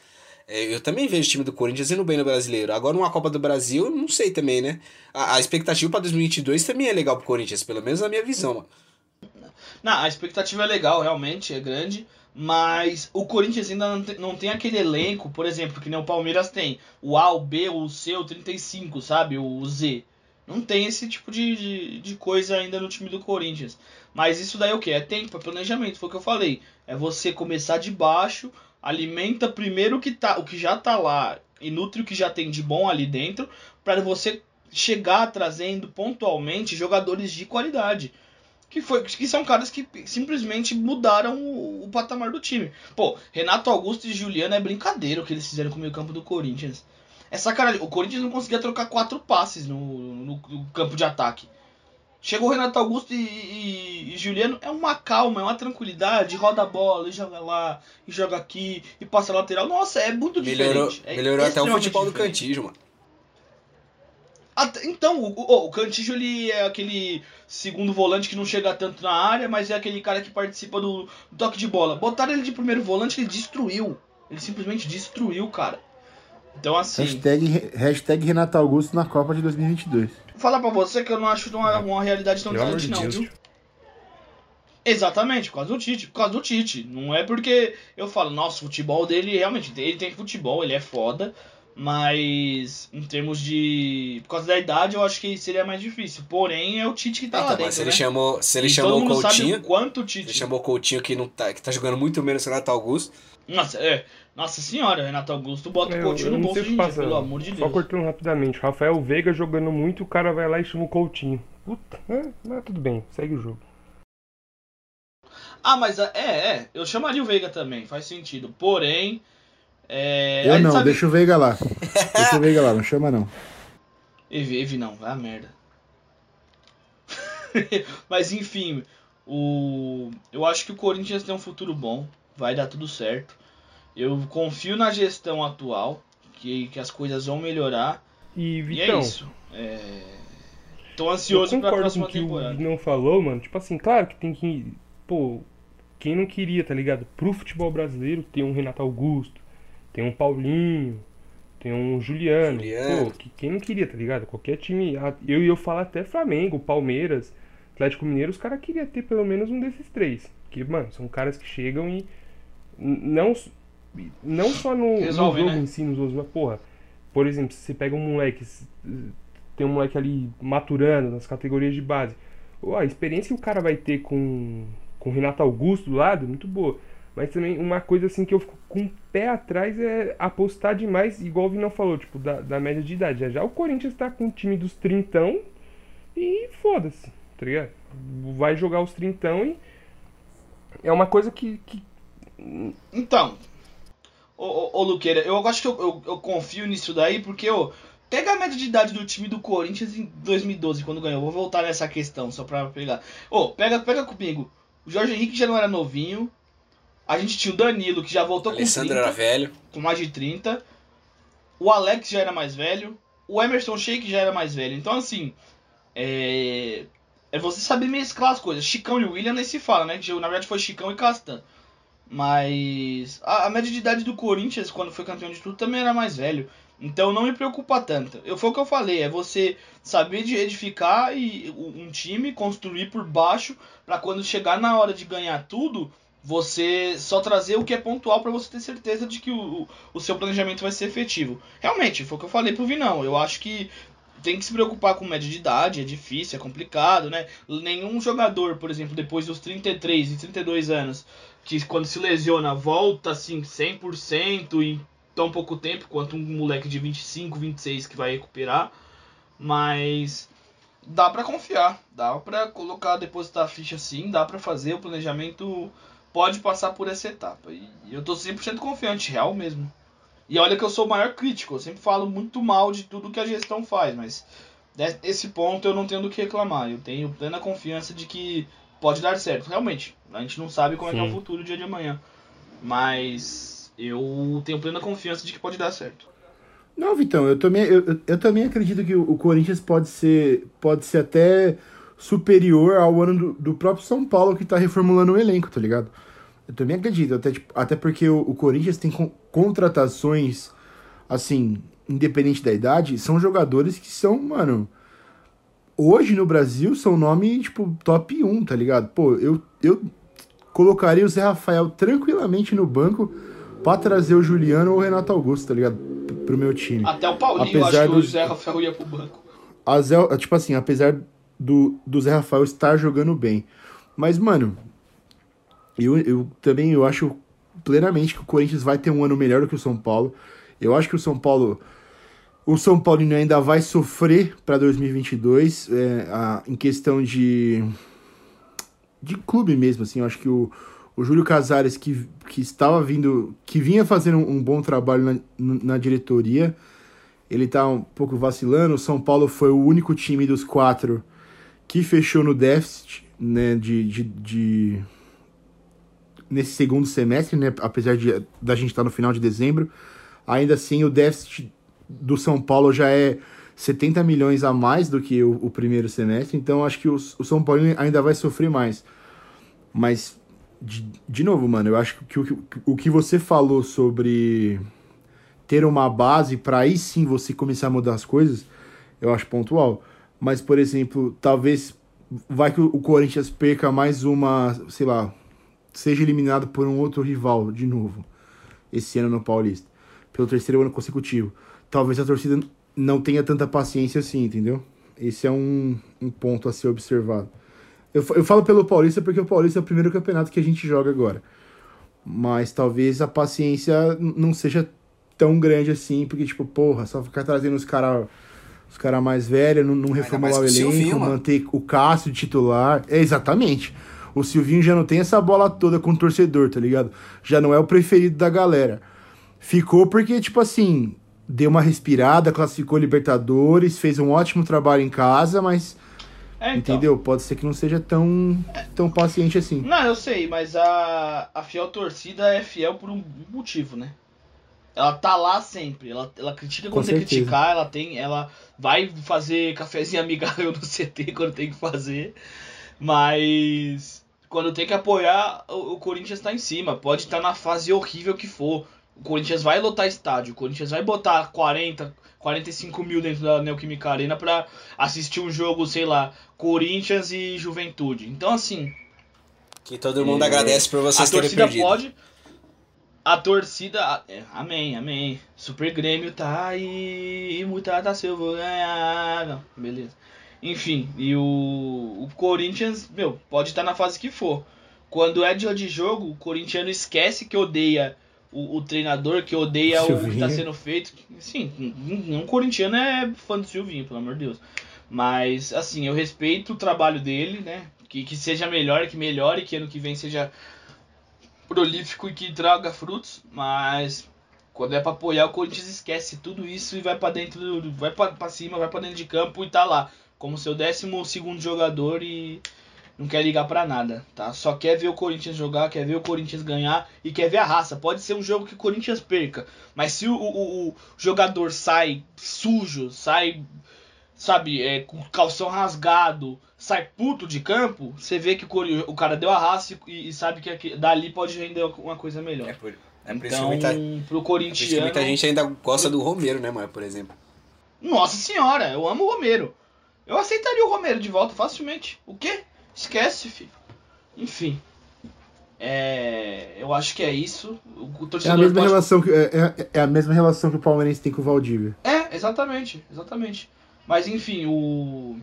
É, eu também vejo o time do Corinthians indo bem no brasileiro. Agora, uma Copa do Brasil, não sei também, né? A, a expectativa para 2022 também é legal pro Corinthians, pelo menos na minha visão. Não, a expectativa é legal, realmente, é grande. Mas o Corinthians ainda não tem, não tem aquele elenco, por exemplo, que nem o Palmeiras tem. O A, o B, o C, o 35, sabe? O Z. Não tem esse tipo de, de, de coisa ainda no time do Corinthians. Mas isso daí é o que? É tempo, é planejamento, foi o que eu falei. É você começar de baixo, alimenta primeiro o que, tá, o que já tá lá e nutre o que já tem de bom ali dentro, para você chegar trazendo pontualmente jogadores de qualidade. Que, foi, que são caras que simplesmente mudaram o, o patamar do time. Pô, Renato Augusto e Juliano é brincadeira o que eles fizeram com o meio campo do Corinthians. É sacanagem. O Corinthians não conseguia trocar quatro passes no, no, no campo de ataque. Chegou o Renato Augusto e, e, e, Juliano, é uma calma, é uma tranquilidade, roda a bola e joga lá, e joga aqui, e passa lateral. Nossa, é muito melhorou, diferente. É melhorou até o futebol diferente. do Cantijo, mano. Até, então, o, o, o Cantijo ele é aquele segundo volante que não chega tanto na área, mas é aquele cara que participa do, do toque de bola. Botaram ele de primeiro volante, ele destruiu. Ele simplesmente destruiu, cara. Então, assim. Hashtag, hashtag Renato Augusto na Copa de 2022. Vou falar pra você que eu não acho uma, uma realidade tão distante, não, Deus. viu? Exatamente, por causa do Tite. Por causa do Tite. Não é porque eu falo, nossa, o futebol dele realmente. Ele tem futebol, ele é foda. Mas em termos de. Por causa da idade, eu acho que seria mais difícil. Porém, é o Tite que tá então, lá dentro. Se ele né? chamou, se ele e chamou o Coutinho. o quanto o Tite. Ele chamou o Coutinho que, não tá, que tá jogando muito menos que o Renato Augusto. Nossa, é. Nossa senhora, Renato Augusto bota o Coutinho no bolso de passa, pelo amor de Deus. Só cortando rapidamente. Rafael Veiga jogando muito, o cara vai lá e chama o Coutinho. Puta, é, mas tudo bem, segue o jogo. Ah, mas é, é, eu chamaria o Veiga também, faz sentido. Porém, é, eu não, sabe... deixa o Veiga lá. deixa o Veiga lá, não chama não. Eve, Eve não, vai a merda. mas enfim, o eu acho que o Corinthians tem um futuro bom, vai dar tudo certo. Eu confio na gestão atual, que, que as coisas vão melhorar. E, Vitão, e é isso. É... Tô ansioso pra próxima com temporada. Que o não falou, mano. Tipo assim, claro que tem que. Pô, quem não queria, tá ligado? Pro futebol brasileiro tem um Renato Augusto, tem um Paulinho, tem um Juliano. Juliano. Pô, quem não queria, tá ligado? Qualquer time. Eu ia falar até Flamengo, Palmeiras, Atlético Mineiro, os caras queriam ter pelo menos um desses três. Que, mano, são caras que chegam e. Não não só no, Resolve, no jogo né? em si, nos outros, mas porra, por exemplo, se você pega um moleque, tem um moleque ali maturando nas categorias de base, a experiência que o cara vai ter com, com o Renato Augusto do lado é muito boa. Mas também uma coisa assim que eu fico com o pé atrás é apostar demais, igual o Vinão falou, tipo, da, da média de idade. Já, já o Corinthians tá com o time dos trintão e foda-se, tá ligado? Vai jogar os trintão e é uma coisa que, que... Então, ô, ô, ô Luqueira, eu acho que eu, eu, eu, confio nisso daí, porque, ô, pega a média de idade do time do Corinthians em 2012, quando ganhou. Vou voltar nessa questão, só pra pegar. Ô, pega, pega comigo. O Jorge Henrique já não era novinho. A gente tinha o Danilo, que já voltou Alessandro com 30. era velho. Com mais de 30. O Alex já era mais velho. o Emerson Sheik já era mais velho. Então, assim, é, é você saber mesclar as coisas. Chicão e William nem se fala, né? Na verdade foi Chicão e Castan. Mas a, a, média de idade do Corinthians, quando foi campeão de tudo, também era mais velho. Então não me preocupa tanto. Eu, foi o que eu falei, é você saber de edificar e, um time, construir por baixo, para quando chegar na hora de ganhar tudo, você só trazer o que é pontual para você ter certeza de que o, o seu planejamento vai ser efetivo. Realmente, foi o que eu falei pro Vinão. Eu acho que tem que se preocupar com média de idade, é difícil, é complicado, né? Nenhum jogador, por exemplo, depois dos 33 e 32 anos, que quando se lesiona volta assim 100% em tão pouco tempo quanto um moleque de 25, 26 que vai recuperar, mas dá para confiar, dá para colocar, depositar a ficha assim, dá para fazer o planejamento pode passar por essa etapa. E eu tô 100% confiante, real mesmo. E olha que eu sou o maior crítico, eu sempre falo muito mal de tudo que a gestão faz, mas esse ponto eu não tenho do que reclamar. Eu tenho plena confiança de que pode dar certo. Realmente, a gente não sabe como Sim. é que é o futuro dia de amanhã. Mas eu tenho plena confiança de que pode dar certo. Não, Vitão, eu também, eu, eu também acredito que o Corinthians pode ser, pode ser até superior ao ano do, do próprio São Paulo que tá reformulando o elenco, tá ligado? Eu também acredito, até, tipo, até porque o, o Corinthians tem con contratações, assim, independente da idade, são jogadores que são, mano. Hoje no Brasil são nome, tipo, top 1, tá ligado? Pô, eu, eu colocaria o Zé Rafael tranquilamente no banco pra trazer o Juliano ou o Renato Augusto, tá ligado? Pro meu time. Até o Paulinho, apesar acho do... que o Zé Rafael ia pro banco. A Zé, tipo assim, apesar do, do Zé Rafael estar jogando bem. Mas, mano, eu, eu também eu acho plenamente que o Corinthians vai ter um ano melhor do que o São Paulo. Eu acho que o São Paulo. O São Paulino ainda vai sofrer para 2022 é, a, em questão de. de clube mesmo, assim. Eu acho que o, o Júlio Casares, que, que estava vindo. que vinha fazendo um, um bom trabalho na, na diretoria, ele tá um pouco vacilando. O São Paulo foi o único time dos quatro que fechou no déficit, né, de, de, de nesse segundo semestre, né, apesar de da gente estar no final de dezembro, ainda assim o déficit do São Paulo já é 70 milhões a mais do que o, o primeiro semestre, então acho que o, o, São Paulo ainda vai sofrer mais. Mas, de, de novo, mano, eu acho que o, o que você falou sobre ter uma base para aí sim você começar a mudar as coisas, eu acho pontual. Mas, por exemplo, talvez vai que o Corinthians perca mais uma, sei lá, seja eliminado por um outro rival de novo esse ano no Paulista, pelo terceiro ano consecutivo. Talvez a torcida não tenha tanta paciência assim, entendeu? Esse é um, um ponto a ser observado. Eu, eu falo pelo Paulista porque o Paulista é o primeiro campeonato que a gente joga agora. Mas talvez a paciência não seja tão grande assim, porque, tipo, porra, só ficar trazendo os caras os caras mais velhos, não, não reformular o elenco, Silvinho, manter o Cássio de titular. É, exatamente. O Silvinho já não tem essa bola toda com o torcedor, tá ligado? Já não é o preferido da galera. Ficou porque, tipo assim, deu uma respirada, classificou Libertadores, fez um ótimo trabalho em casa, mas. É, então. Entendeu? Pode ser que não seja tão, tão paciente assim. Não, eu sei, mas a, a fiel torcida é fiel por um motivo, né? Ela tá lá sempre. Ela, ela critica quando tem que criticar, ela tem. Ela vai fazer cafezinho amigável no CT quando tem que fazer. Mas quando tem que apoiar, o, o Corinthians tá em cima. Pode estar tá na fase horrível que for. O Corinthians vai lotar estádio. O Corinthians vai botar 40, 45 mil dentro da Neoquímica Arena pra assistir um jogo, sei lá, Corinthians e Juventude. Então, assim. Que todo mundo é, agradece por vocês terem perdido. Pode, a torcida. É, amém, amém. Super Grêmio tá aí. Mutada eu vou ganhar. Não, beleza. Enfim, e o, o Corinthians, meu, pode estar na fase que for. Quando é dia de jogo, o corintiano esquece que odeia o, o treinador, que odeia o que está sendo feito. Sim, um, um corintiano é fã do Silvinho, pelo amor de Deus. Mas, assim, eu respeito o trabalho dele, né? Que, que seja melhor, que melhore, que ano que vem seja prolífico e que traga frutos, mas quando é para apoiar o Corinthians esquece tudo isso e vai para dentro, vai para cima, vai para dentro de campo e tá lá como seu décimo segundo jogador e não quer ligar pra nada, tá? Só quer ver o Corinthians jogar, quer ver o Corinthians ganhar e quer ver a raça. Pode ser um jogo que o Corinthians perca, mas se o, o, o jogador sai sujo, sai, sabe, é, com calção rasgado, sai puto de campo, você vê que o, cara deu a raça e, e sabe que aqui- dali pode render uma coisa melhor. É por, é por isso que então, muita, pro que corintiano... muita gente ainda gosta do Romero, né, mano? Por exemplo. Nossa senhora, eu amo o Romero. Eu aceitaria o Romero de volta facilmente. O quê? Esquece, filho. Enfim. É, eu acho que é isso. O o É a torcedor mesma pode- relação que é, é- é a mesma relação que o Palmeirense tem com o Valdívia. É, exatamente, exatamente. Mas enfim, o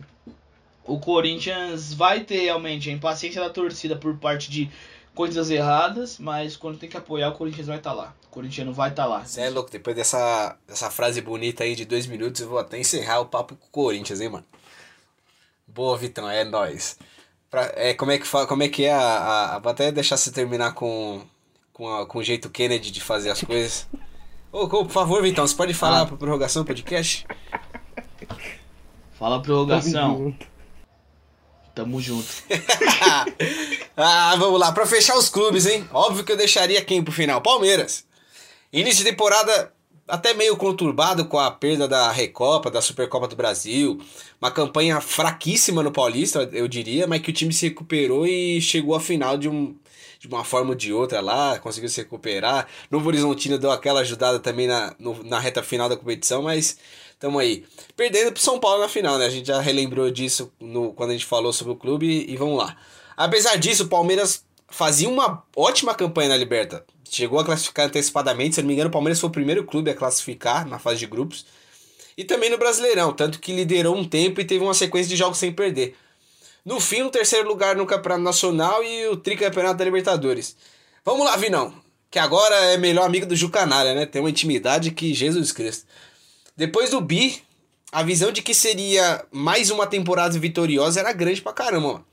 o Corinthians vai ter realmente a impaciência da torcida por parte de coisas erradas, mas quando tem que apoiar, o Corinthians vai estar lá. O corintiano vai estar lá. Você é louco, depois dessa, dessa frase bonita aí de dois minutos, eu vou até encerrar o papo com o Corinthians, hein, mano? Boa, Vitão, é nóis. Pra- é, como, é que fa, como é que é a, a, a- Vou até deixar você terminar com, com, a- com o jeito Kennedy de fazer as coisas. Ô, ô, por favor, Vitão, você pode falar pra prorrogação do podcast? Fala prorrogação. Tamo junto. ah, vamos lá, pra fechar os clubes, hein? Óbvio que eu deixaria quem pro final? Palmeiras. Início de temporada até meio conturbado com a perda da Recopa, da Supercopa do Brasil. Uma campanha fraquíssima no Paulista, eu diria, mas que o time se recuperou e chegou à final de, um, de uma forma ou de outra lá, conseguiu se recuperar. Novo Horizontino deu aquela ajudada também na, no- na reta final da competição, mas tamo aí. Perdendo pro São Paulo na final, né? A gente já relembrou disso no, quando a gente falou sobre o clube e vamos lá. Apesar disso, o Palmeiras fazia uma ótima campanha na Liberta. Chegou a classificar antecipadamente, se não me engano, o Palmeiras foi o primeiro clube a classificar na fase de grupos. E também no Brasileirão, tanto que liderou um tempo e teve uma sequência de jogos sem perder. No fim, o terceiro lugar no Campeonato Nacional e o tricampeonato da Libertadores. Vamos lá, Vinão, que agora é melhor amigo do Jucanalha, né? Tem uma intimidade que Jesus Cristo. Depois do Bi, a visão de que seria mais uma temporada vitoriosa era grande pra caramba, mano.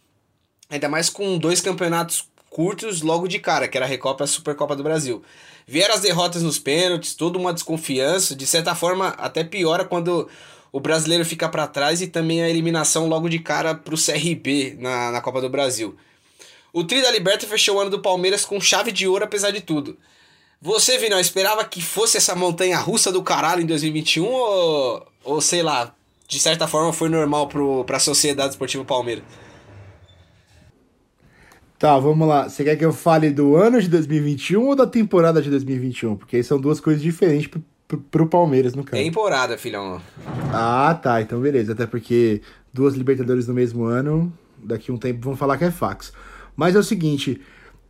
Ainda mais com dois campeonatos curtos logo de cara, que era a Recopa e a Supercopa do Brasil. Vieram as derrotas nos pênaltis, toda uma desconfiança, de certa forma até piora quando o brasileiro fica pra trás e também a eliminação logo de cara pro CRB na, na Copa do Brasil. O Tri da Liberta fechou o ano do Palmeiras com chave de ouro apesar de tudo. Você, Vinão, esperava que fosse essa montanha russa do caralho em 2021 ou, ou sei lá, de certa forma foi normal pro, pra Sociedade Esportiva Palmeiras? Tá, vamos lá. Você quer que eu fale do ano de 2021 ou da temporada de 2021? Porque aí são duas coisas diferentes pro, Palmeiras, no caso. Temporada, filhão. Ah, tá. Então beleza. Até porque duas Libertadores no mesmo ano, daqui um tempo vão falar que é fax. Mas é o seguinte,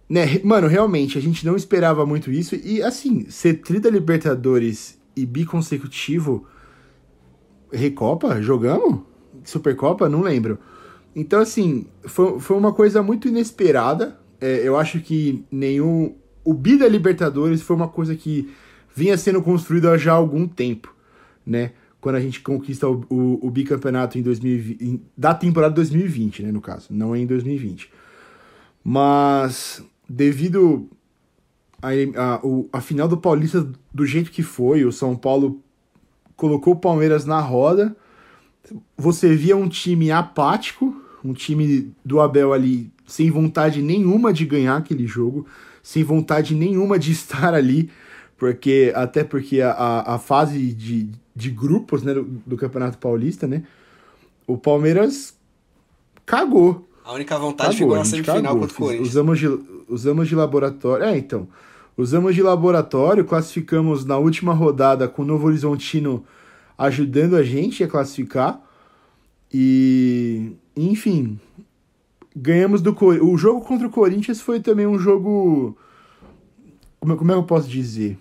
né? Mano, realmente, a gente não esperava muito isso. E assim, ser tri da Libertadores e biconsecutivo. Recopa? Jogamos? Supercopa? Não lembro. Então, assim, foi, foi uma coisa muito inesperada. É, eu acho que nenhum. O bi da Libertadores foi uma coisa que vinha sendo construída já há algum tempo, né? Quando a gente conquista o, o, o bicampeonato em 2020, em- da temporada 2020, né, no caso, não em 2020. Mas, devido a, a, a final do Paulista do jeito que foi, o São Paulo colocou o Palmeiras na roda, você via um time apático, um time do Abel ali sem vontade nenhuma de ganhar aquele jogo, sem vontade nenhuma de estar ali, porque até porque a, a, a fase de, de grupos né, do, do Campeonato Paulista, né? O Palmeiras cagou. A única vontade Cagou, ficou a na semifinal cagou. contra o Corinthians. Usamos de, usamos de laboratório. É, então. Usamos de laboratório, classificamos na última rodada com o Novo Horizontino ajudando a gente a classificar. E, enfim, ganhamos do Corinthians. O jogo contra o Corinthians foi também um jogo. Como, como é que eu posso dizer?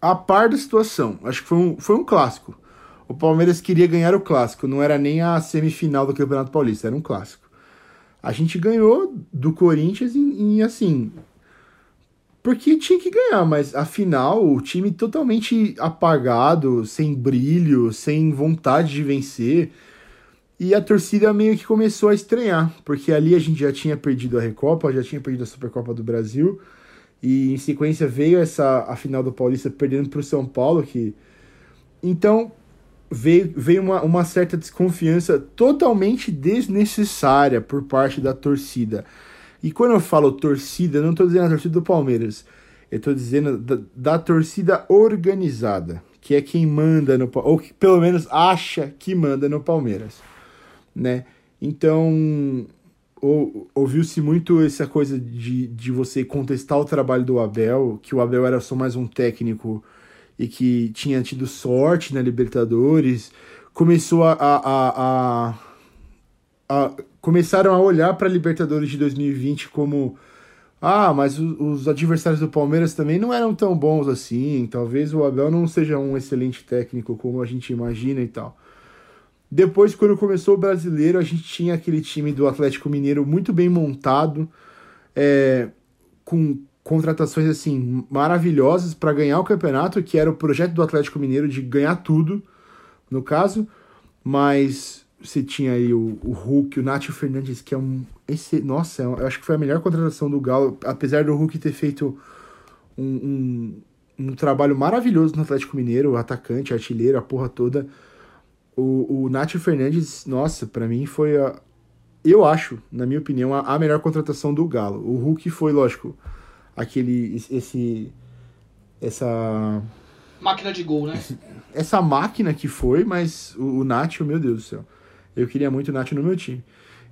A par da situação. Acho que foi um, foi um clássico. O Palmeiras queria ganhar o clássico, não era nem a semifinal do Campeonato Paulista, era um clássico. A gente ganhou do Corinthians em, em, assim. Porque tinha que ganhar, mas afinal o time totalmente apagado, sem brilho, sem vontade de vencer. E a torcida meio que começou a estranhar, porque ali a gente já tinha perdido a Recopa, já tinha perdido a Supercopa do Brasil. E em sequência veio essa a final do Paulista perdendo para o São Paulo, que então veio, veio uma, uma certa desconfiança totalmente desnecessária por parte da torcida. E quando eu falo torcida, não estou dizendo a torcida do Palmeiras, eu estou dizendo da, da, torcida organizada, que é quem manda no ou que pelo menos acha que manda no Palmeiras, né? Então, ou, ouviu-se muito essa coisa de, de você contestar o trabalho do Abel, que o Abel era só mais um técnico e que tinha tido sorte na Libertadores. Começou a, a, a, a, começaram a olhar para a Libertadores de 2020 como ah, mas os adversários do Palmeiras também não eram tão bons assim. Talvez o Abel não seja um excelente técnico como a gente imagina e tal. Depois, quando começou o brasileiro, a gente tinha aquele time do Atlético Mineiro muito bem montado, é, com contratações assim maravilhosas para ganhar o campeonato, que era o projeto do Atlético Mineiro de ganhar tudo, no caso. Mas você tinha aí o, o Hulk, o Nátio Fernandes, que é um. Esse, nossa, eu acho que foi a melhor contratação do Galo, apesar do Hulk ter feito um, um, um trabalho maravilhoso no Atlético Mineiro, atacante, artilheiro, a porra toda o, o Nacho Fernandes, nossa, para mim foi a. Eu acho, na minha opinião, a, a, melhor contratação do Galo. O Hulk foi, lógico, aquele. Esse. Essa. Máquina de gol, né? Esse, essa máquina que foi, mas o, o Nacho, meu Deus do céu. Eu queria muito o Nacho no meu time.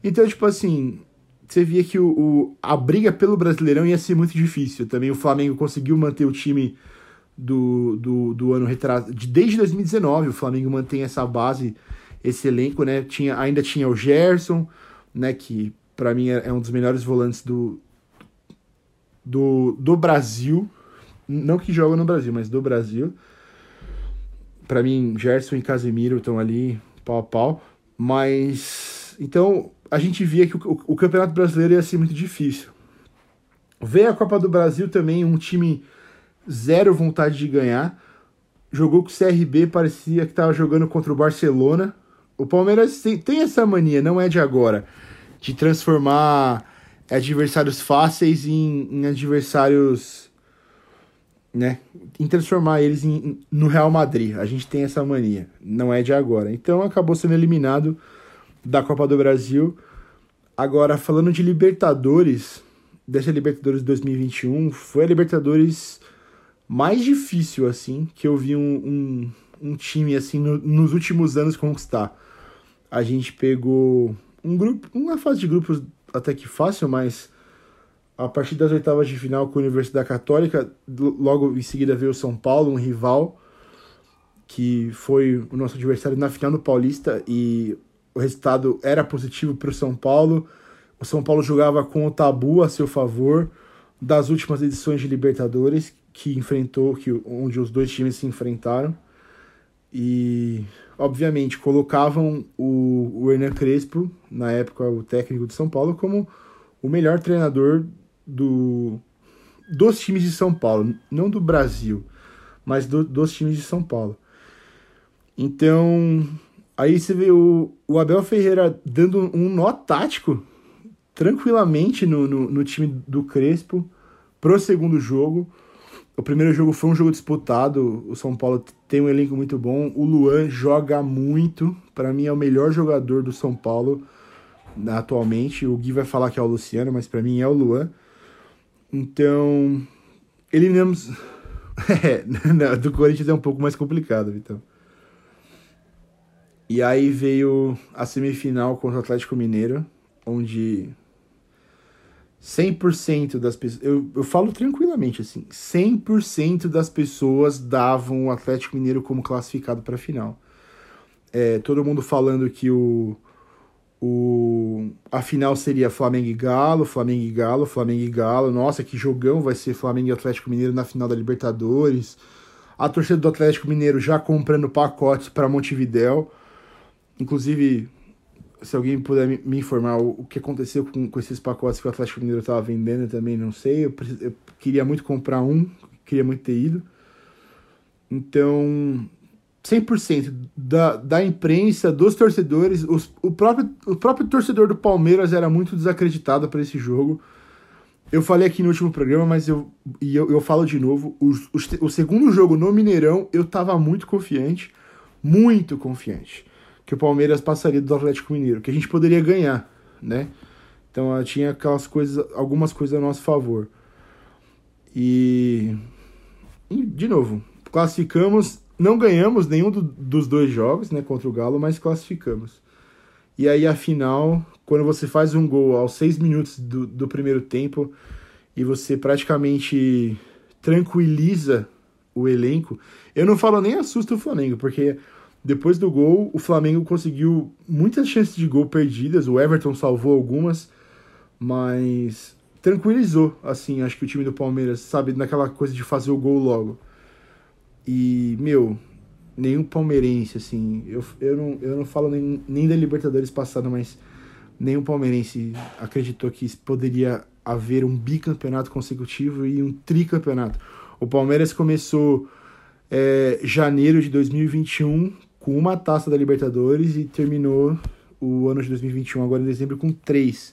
Então, tipo assim, você via que o, o, a briga pelo Brasileirão ia ser muito difícil. Também o Flamengo conseguiu manter o time do, do, do ano retrasado. Desde 2019 o Flamengo mantém essa base, esse elenco, né? Tinha, ainda tinha o Gerson, né? Que para mim é, é um dos melhores volantes do, do, do Brasil. Não que joga no Brasil, mas do Brasil. Para mim, Gerson e Casemiro estão ali pau a pau. Mas. Então, a gente via que o, o, o Campeonato Brasileiro ia ser muito difícil. Veio a Copa do Brasil também, um time zero vontade de ganhar. Jogou com o CRB, parecia que estava jogando contra o Barcelona. O Palmeiras tem, tem essa mania, não é de agora, de transformar adversários fáceis em, em adversários. Né? Em transformar eles em, no Real Madrid. A gente tem essa mania, não é de agora. Então acabou sendo eliminado da Copa do Brasil. Agora, falando de Libertadores, dessa Libertadores 2021, foi a Libertadores mais difícil, assim, que eu vi um, um, um time, assim, no, nos últimos anos conquistar. A gente pegou um grupo, uma fase de grupos até que fácil, mas a partir das oitavas de final com a Universidade Católica, logo em seguida veio o São Paulo, um rival, que foi o nosso adversário na final do Paulista e o resultado era positivo para o São Paulo. O São Paulo jogava com o tabu a seu favor das últimas edições de Libertadores, que enfrentou, que, onde os dois times se enfrentaram. E, obviamente, colocavam o, o Hernan Crespo, na época o técnico de São Paulo, como o melhor treinador do, dos times de São Paulo, não do Brasil, mas do, dos times de São Paulo. Então, aí você vê o, o Abel Ferreira dando um nó tático tranquilamente no, no, no time do Crespo pro segundo jogo. O primeiro jogo foi um jogo disputado. O São Paulo tem um elenco muito bom. O Luan joga muito. Para mim é o melhor jogador do São Paulo atualmente. O Gui vai falar que é o Luciano, mas para mim é o Luan. Então, eliminamos. é, do Corinthians é um pouco mais complicado, então. E aí veio a semifinal contra o Atlético Mineiro, onde 100% das pessoas. Eu, eu falo tranquilamente assim: 100% das pessoas davam o Atlético Mineiro como classificado para a final. É, todo mundo falando que o, o, a final seria Flamengo e Galo, Flamengo e Galo, Flamengo e Galo. Nossa, que jogão vai ser Flamengo e Atlético Mineiro na final da Libertadores. A torcida do Atlético Mineiro já comprando pacotes para Montevidéu. Inclusive, se alguém puder me, informar o, que aconteceu com, com esses pacotes que o Atlético Mineiro estava vendendo, também não sei. Eu, eu, queria muito comprar um, queria muito ter ido. Então, 100% da, da imprensa, dos torcedores, os, o, próprio, o próprio torcedor do Palmeiras era muito desacreditado para esse jogo. Eu falei aqui no último programa, mas eu, e eu, eu falo de novo: o, o, o segundo jogo no Mineirão eu estava muito confiante muito confiante que o Palmeiras passaria do Atlético Mineiro, que a gente poderia ganhar, né? Então tinha aquelas coisas, algumas coisas a nosso favor. E, e de novo, classificamos, não ganhamos nenhum do, dos dois jogos, né, contra o Galo, mas classificamos. E aí a final, quando você faz um gol aos seis minutos do, do primeiro tempo e você praticamente tranquiliza o elenco, eu não falo nem assusta o Flamengo, porque depois do gol, o Flamengo conseguiu muitas chances de gol perdidas, o Everton salvou algumas, mas tranquilizou, assim, acho que o time do Palmeiras, sabe, naquela coisa de fazer o gol logo. E, meu, nenhum palmeirense, assim, eu, eu, não, eu não falo nem, nem da Libertadores passada, mas nenhum palmeirense acreditou que poderia haver um bicampeonato consecutivo e um tricampeonato. O Palmeiras começou é, janeiro de 2021 com uma taça da Libertadores e terminou o ano de 2021 agora em dezembro com três.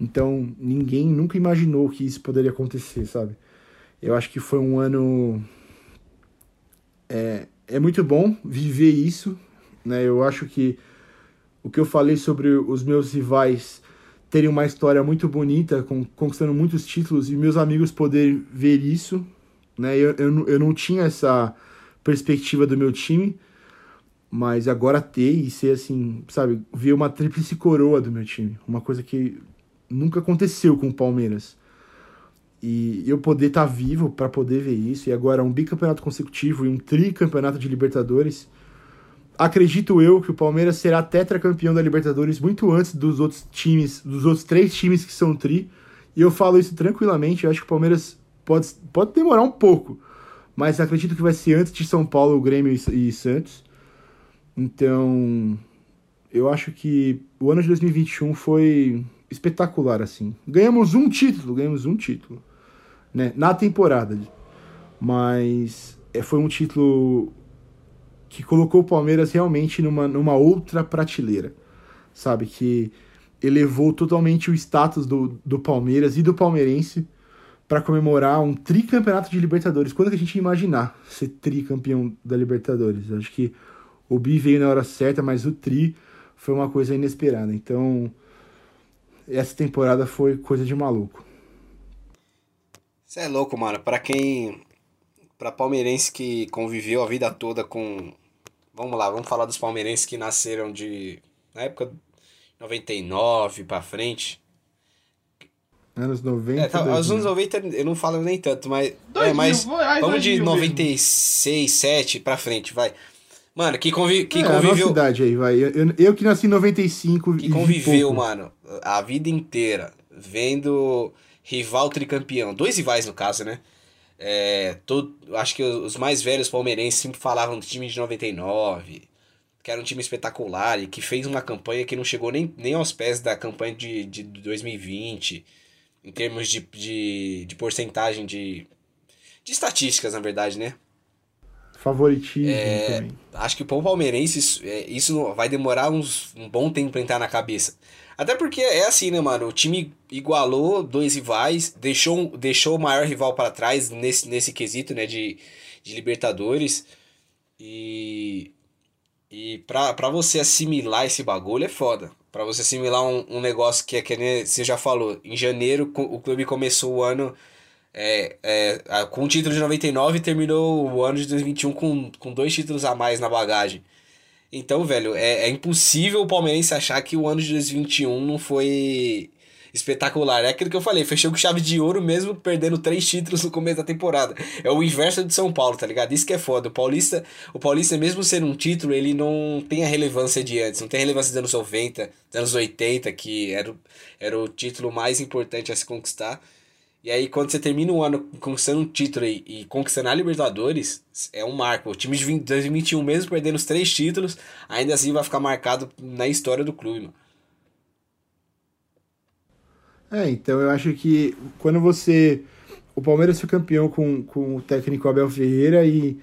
Então ninguém nunca imaginou que isso poderia acontecer, sabe? Eu acho que foi um ano é, é muito bom viver isso, né? Eu acho que o que eu falei sobre os meus rivais terem uma história muito bonita, com, conquistando muitos títulos e meus amigos poderem ver isso, né? Eu, eu, eu não tinha essa perspectiva do meu time, mas agora ter e ser assim, sabe, ver uma tríplice coroa do meu time, uma coisa que nunca aconteceu com o Palmeiras. E eu poder estar tá vivo para poder ver isso, e agora um bicampeonato consecutivo e um tricampeonato de Libertadores. Acredito eu que o Palmeiras será tetracampeão da Libertadores muito antes dos outros times, dos outros três times que são tri. E eu falo isso tranquilamente, eu acho que o Palmeiras pode, pode demorar um pouco, mas acredito que vai ser antes de São Paulo, Grêmio e, e Santos. Então, eu acho que o ano de 2021 foi espetacular, assim. Ganhamos um título, ganhamos um título, né? Na temporada. Mas é, foi um título que colocou o Palmeiras realmente numa, numa outra prateleira, sabe? Que elevou totalmente o status do, do Palmeiras e do palmeirense para comemorar um tricampeonato de Libertadores. Quando que a gente imaginar ser tricampeão da Libertadores? Acho que o bi veio na hora certa, mas o tri foi uma coisa inesperada. Então, essa temporada foi coisa de maluco. Você é louco, mano. Para quem. Para palmeirense que conviveu a vida toda com. Vamos lá, vamos falar dos palmeirenses que nasceram de. Na época 99 para frente. Anos 90. É, tá, os anos 90 eu não falo nem tanto, mas. é, mas vamos de 96, 7 pra frente, vai. Mano, que, convi que é, conviveu. A idade aí, vai. Eu, eu, eu, que nasci em 95. Que conviveu, mano, a vida inteira vendo rival tricampeão. Dois rivais, no caso, né? É, todo, acho que os mais velhos palmeirenses sempre falavam do time de 99, que era um time espetacular e que fez uma campanha que não chegou nem, nem aos pés da campanha de, de 2020, em termos de, de, de porcentagem de, de estatísticas, na verdade, né? Favoritismo é, também. Acho que o palmeirense, isso, é, isso vai demorar uns, um bom tempo pra entrar na cabeça. Até porque é assim, né, mano? O time igualou dois rivais, deixou, deixou o maior rival para trás nesse, nesse quesito, né, de, de Libertadores. E. E pra, pra você assimilar esse bagulho é foda. Pra você assimilar um, um negócio que é que você já falou. Em janeiro o clube começou o ano é, é, com o título de 99 terminou o ano de 2021 com, com dois títulos a mais na bagagem. Então, velho, é, é impossível o Palmeirense achar que o ano de 2021 não foi espetacular. É aquilo que eu falei, fechou com chave de ouro mesmo perdendo três títulos no começo da temporada. É o inverso de São Paulo, tá ligado? Isso que é foda. O Paulista, o Paulista mesmo sendo um título, ele não tem a relevância de antes, não tem a relevância dos anos 90, dos anos 80, que era, era o título mais importante a se conquistar. E aí, quando você termina um ano conquistando um título e, e conquistando a Libertadores, é um marco. O time de 20, 2021, mesmo perdendo os três títulos, ainda assim vai ficar marcado na história do clube, mano. É, então eu acho que quando você. O Palmeiras foi campeão com, com o técnico Abel Ferreira e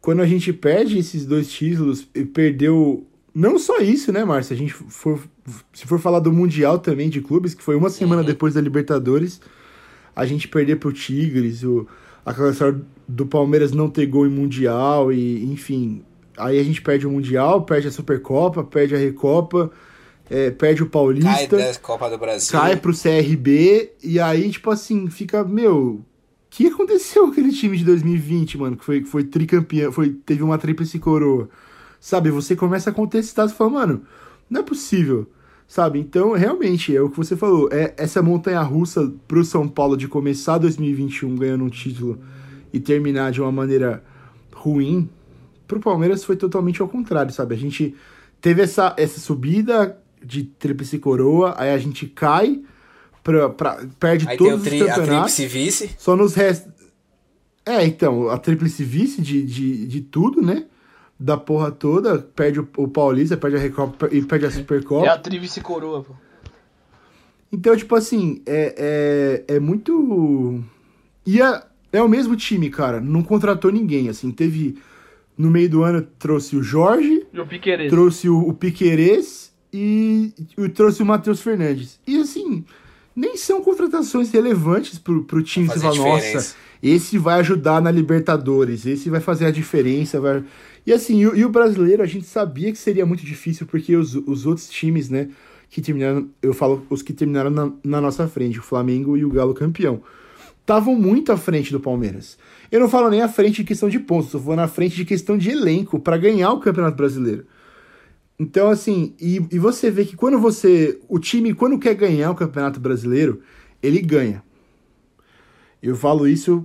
quando a gente perde esses dois títulos e perdeu. Não só isso, né, Márcio? A gente for, se for falar do Mundial também de clubes, que foi uma semana uhum. depois da Libertadores a gente perder pro Tigres, o, aquela história do Palmeiras não ter gol em Mundial, e enfim, Aí a gente perde o Mundial, perde a Supercopa, perde a Recopa, é, perde o Cai Paulista, da Copa do Brasil. cai pro CRB, e aí, tipo assim, fica, meu. O que aconteceu com aquele time de 2020, mano? Que foi, que foi tricampeão, foi, teve uma tríplice coroa. Sabe? Você começa a contestar, você fala, mano, não é possível. Sabe? Então, realmente, é o que você falou. É essa montanha russa pro São Paulo de começar 2021 ganhando um título e terminar de uma maneira ruim. Pro Palmeiras foi totalmente ao contrário, sabe? A gente teve essa, essa subida de tríplice coroa, aí a gente cai, pra, pra- perde Aí tem todos o tri, os a campeonatos. tríplice vice. Só nos resta. É, então, a tríplice vice de, de, de tudo, né? Da porra toda, perde o, o Paulista, perde a Recopa e perde a Supercopa. É a Tríplice Coroa, pô. Então, tipo assim, é, é, é muito. E é, é o mesmo time, cara. Não contratou ninguém, assim. Teve. No meio do ano trouxe o Jorge, E o Piqueires. trouxe o, o Piquerez e, e trouxe o Matheus Fernandes. E assim, nem são contratações relevantes pro, pro time. Você fala, nossa, esse vai ajudar na Libertadores, esse vai fazer a diferença. Vai... E assim, e, o- e o brasileiro, a gente sabia que seria muito difícil, porque os, os outros times, né, que terminaram, eu falo os que terminaram na, na nossa frente, o Flamengo e o Galo campeão, estavam muito à frente do Palmeiras. Eu não falo nem à frente de questão de pontos, eu vou na frente de questão de elenco para ganhar o Campeonato Brasileiro. Então, assim, e, e você vê que quando você. O time, quando quer ganhar o Campeonato Brasileiro, ele ganha. Eu falo isso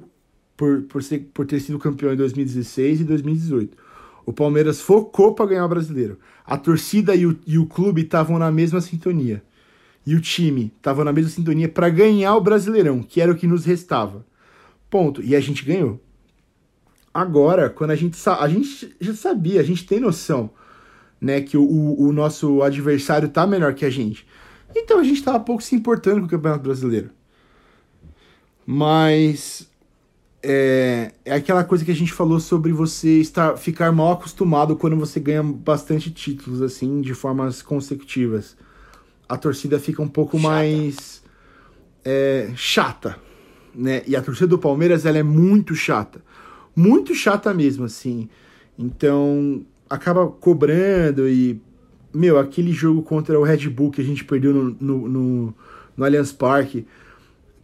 por, por, ser, por ter sido campeão em 2016 e 2018. O Palmeiras focou para ganhar o brasileiro. A torcida e o, e o clube estavam na mesma sintonia. E o time estava na mesma sintonia para ganhar o Brasileirão, que era o que nos restava. Ponto. E a gente ganhou. Agora, quando a gente, a gente já sabia, a gente tem noção né, que o, o, nosso adversário tá melhor que a gente. Então a gente tava pouco se importando com o Campeonato Brasileiro. Mas é, é aquela coisa que a gente falou sobre você estar ficar mal acostumado quando você ganha bastante títulos assim de formas consecutivas. A torcida fica um pouco Chata. mais é, chata, né? E a torcida do Palmeiras ela é muito chata, muito chata mesmo assim. Então acaba cobrando e meu aquele jogo contra o Red Bull que a gente perdeu no, no, no, no Allianz Parque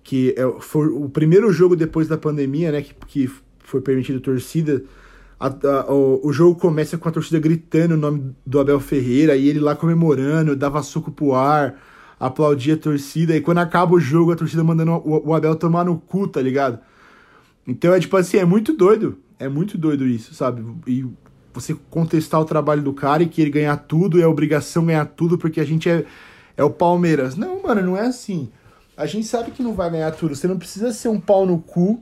que é, foi o primeiro jogo depois da pandemia, né, que, que foi permitido torcida. A- a- o, o jogo começa com a torcida gritando o nome do Abel Ferreira e ele lá comemorando, dava suco pro ar, aplaudia a torcida. E quando acaba o jogo, a torcida mandando o, o Abel tomar no cu, tá ligado? Então é tipo assim, é muito doido. É muito doido isso, sabe? E você contestar o trabalho do cara e que ele ganhar tudo é obrigação ganhar tudo porque a gente é, é o Palmeiras. Não, mano, não é assim. A gente sabe que não vai ganhar tudo. Você não precisa ser um pau no cu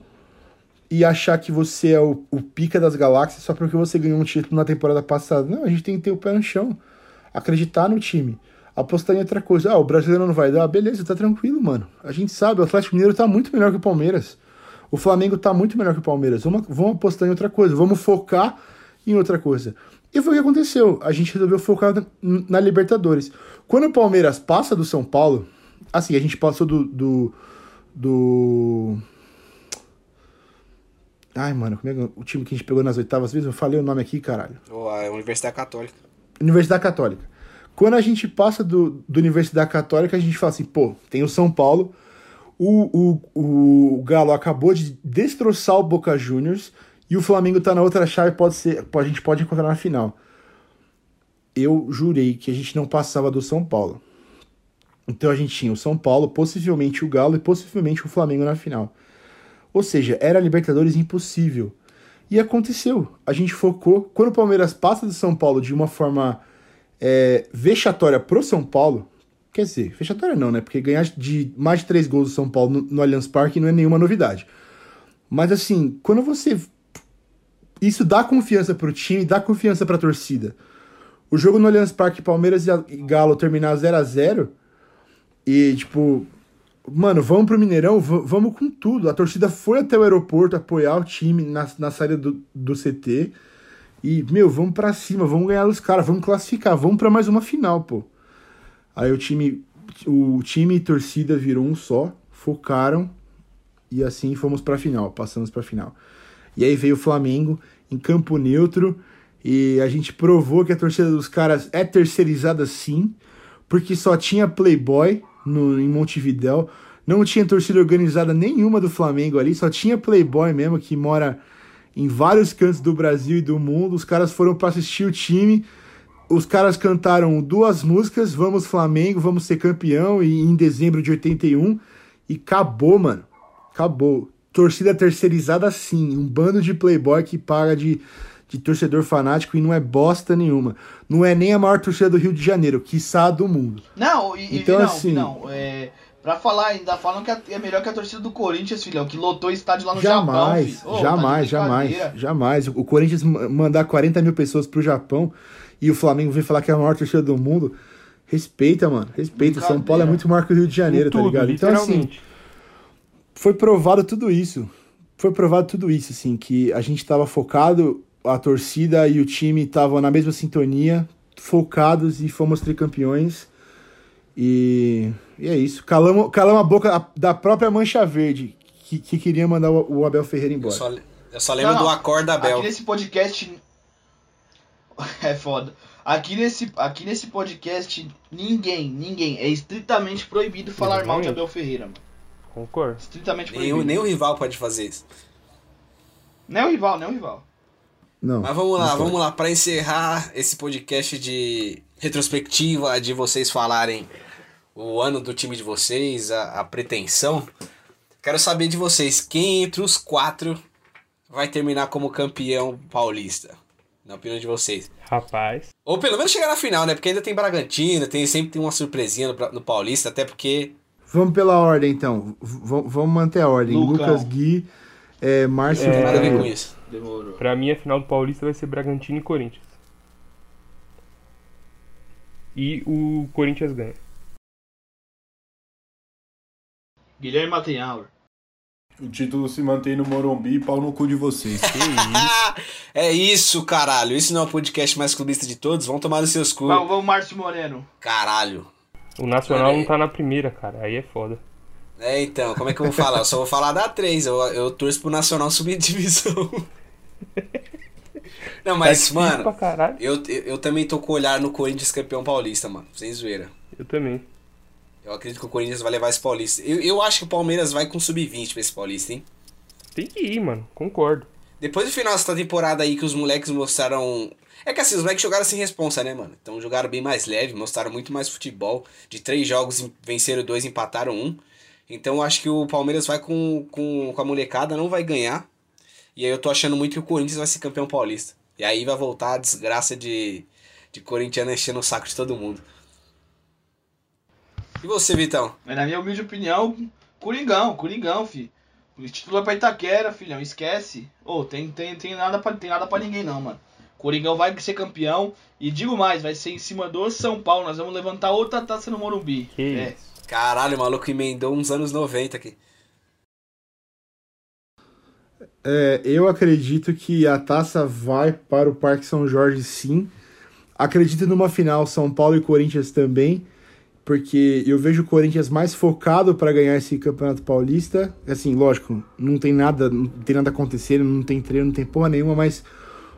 e achar que você é o, o pica das galáxias só porque você ganhou um título na temporada passada. Não, a gente tem que ter o pé no chão. Acreditar no time. Apostar em outra coisa. Ah, o brasileiro não vai dar? Beleza, tá tranquilo, mano. A gente sabe, o Atlético Mineiro tá muito melhor que o Palmeiras. O Flamengo tá muito melhor que o Palmeiras. Vamos, vamos apostar em outra coisa. Vamos focar em outra coisa. E foi o que aconteceu. A gente resolveu focar na, na Libertadores. Quando o Palmeiras passa do São Paulo, assim, a gente passou do. do, do... Ai, mano, como é que, o time que a gente pegou nas oitavas vezes? Eu falei o nome aqui, caralho. Ou a Universidade Católica. Universidade Católica. Quando a gente passa do, do Universidade Católica, a gente fala assim, pô, tem o São Paulo, o, o, o Galo acabou de destroçar o Boca Juniors e o Flamengo tá na outra chave, pode ser, a gente pode encontrar na final. Eu jurei que a gente não passava do São Paulo. Então a gente tinha o São Paulo, possivelmente o Galo e possivelmente o Flamengo na final. Ou seja, era Libertadores impossível. E aconteceu. A gente focou. Quando o Palmeiras passa do São Paulo de uma forma é, vexatória pro São Paulo, quer dizer, vexatória não, né? Porque ganhar de mais de três gols do São Paulo no, no Allianz Parque não é nenhuma novidade. Mas assim, quando você. Isso dá confiança pro time, dá confiança pra torcida. O jogo no Allianz Parque, Palmeiras e Galo terminar 0 a 0 e, tipo, mano, vamos pro Mineirão, vamos com tudo. A torcida foi até o aeroporto apoiar o time na, na saída do, do CT. E, meu, vamos pra cima, vamos ganhar os caras, vamos classificar, vamos pra mais uma final, pô. Aí o time, o time e torcida virou um só, focaram e assim fomos pra final, passamos pra final. E aí veio o Flamengo em campo neutro E a gente provou que a torcida dos caras é terceirizada sim, porque só tinha Playboy no, em Montevidéu. Não tinha torcida organizada nenhuma do Flamengo ali, só tinha Playboy mesmo, que mora em vários cantos do Brasil e do mundo. Os caras foram para assistir o time. Os caras cantaram duas músicas, Vamos Flamengo, Vamos Ser Campeão, e em dezembro de 81. E acabou, mano. Acabou. Torcida terceirizada sim. Um bando de playboy que paga de, de torcedor fanático e não é bosta nenhuma. Não é nem a maior torcida do Rio de Janeiro, quiçá do mundo. Não, e, Então, e não, assim- não, é, pra falar, ainda falam que é melhor que a torcida do Corinthians, filhão, que lotou estádio lá no Japão. Jamais, filho. Ô, jamais, tá jamais, jamais. O Corinthians ma- mandar 40 mil pessoas pro Japão e o Flamengo vir falar que é a maior torcida do mundo. Respeita, mano. Respeita. São Paulo é muito maior que o Rio de Janeiro, tá tudo, ligado? Então, assim. Foi provado tudo isso. Foi provado tudo isso, assim, que a gente tava focado, a torcida e o time estavam na mesma sintonia, focados e fomos tricampeões. E, e é isso. Calamos, calamos a boca da própria Mancha Verde, que, que queria mandar o, o Abel Ferreira Eu embora. só, eu só lembro Não, do Acorda Abel. Aqui nesse podcast. É foda. Aqui nesse, aqui nesse podcast, ninguém, ninguém. É estritamente proibido falar mal de. Abel Ferreira, mano. Concordo. Estritamente Nem, proibido. o- nem o rival pode fazer isso. Nem o rival, nem o rival. Não. Mas vamos lá, vamos lá. Pra encerrar esse podcast de retrospectiva, de vocês falarem o ano do time de vocês, a, a pretensão. Quero saber de vocês, quem entre os quatro vai terminar como campeão paulista? Na opinião de vocês. Rapaz. Ou pelo menos chegar na final, né? Porque ainda tem Bragantino, tem, sempre tem uma surpresinha no, no Paulista, até porque Vamos pela ordem, então. V- vamos manter a ordem. Lucão. Lucas Gui, é, Márcio não tem nada a ver com isso. Demorou. Pra mim, a final do Paulista vai ser Bragantino e Corinthians. E o Corinthians ganha. Guilherme Mattenhauer. O título se mantém no Morumbi e pau no cu de vocês. é isso, caralho. Isso não é o podcast mais clubista de todos? Vão tomar nos seus cu. Vamos, vamos, Márcio Moreno. Caralho. O Nacional Olha não tá na primeira, cara. Aí é foda. É, então, como é que eu vou falar? Eu só vou falar da 3. Eu, eu torço pro Nacional subir divisão. Não, Tá mas, difícil mano, eu, eu também tô com o olhar no Corinthians campeão paulista, mano. Sem zoeira. Eu também. Eu acredito que o Corinthians vai levar esse paulista. Eu, eu acho que o Palmeiras vai com sub-20 pra esse paulista, hein? Tem que ir, mano. Concordo. Depois do final dessa temporada aí que os moleques mostraram. É que assim, os moleques jogaram sem responsa, né, mano? Então jogaram bem mais leve, mostraram muito mais futebol. De três jogos, venceram dois, empataram um. Então acho que o Palmeiras vai com, com, com a molecada, não vai ganhar. E aí eu tô achando muito que o Corinthians vai ser campeão paulista. E aí vai voltar a desgraça de, de corintiano enchendo o saco de todo mundo. E você, Vitão? Na minha humilde opinião, Coringão, Coringão, fi. O título é pra Itaquera, filhão, esquece. Ô, tem, tem, tem, nada pra, tem nada pra ninguém não, mano. Coringão vai ser campeão. E digo mais, vai ser em cima do São Paulo. Nós vamos levantar outra taça no Morumbi. Que é. isso. Caralho, o maluco emendou uns anos 90 aqui. É, eu acredito que a taça vai para o Parque São Jorge, sim. Acredito numa final São Paulo e Corinthians também, porque eu vejo o Corinthians mais focado para ganhar esse Campeonato Paulista. Assim, lógico, não tem nada, não tem nada acontecendo, não tem treino, não tem porra nenhuma, mas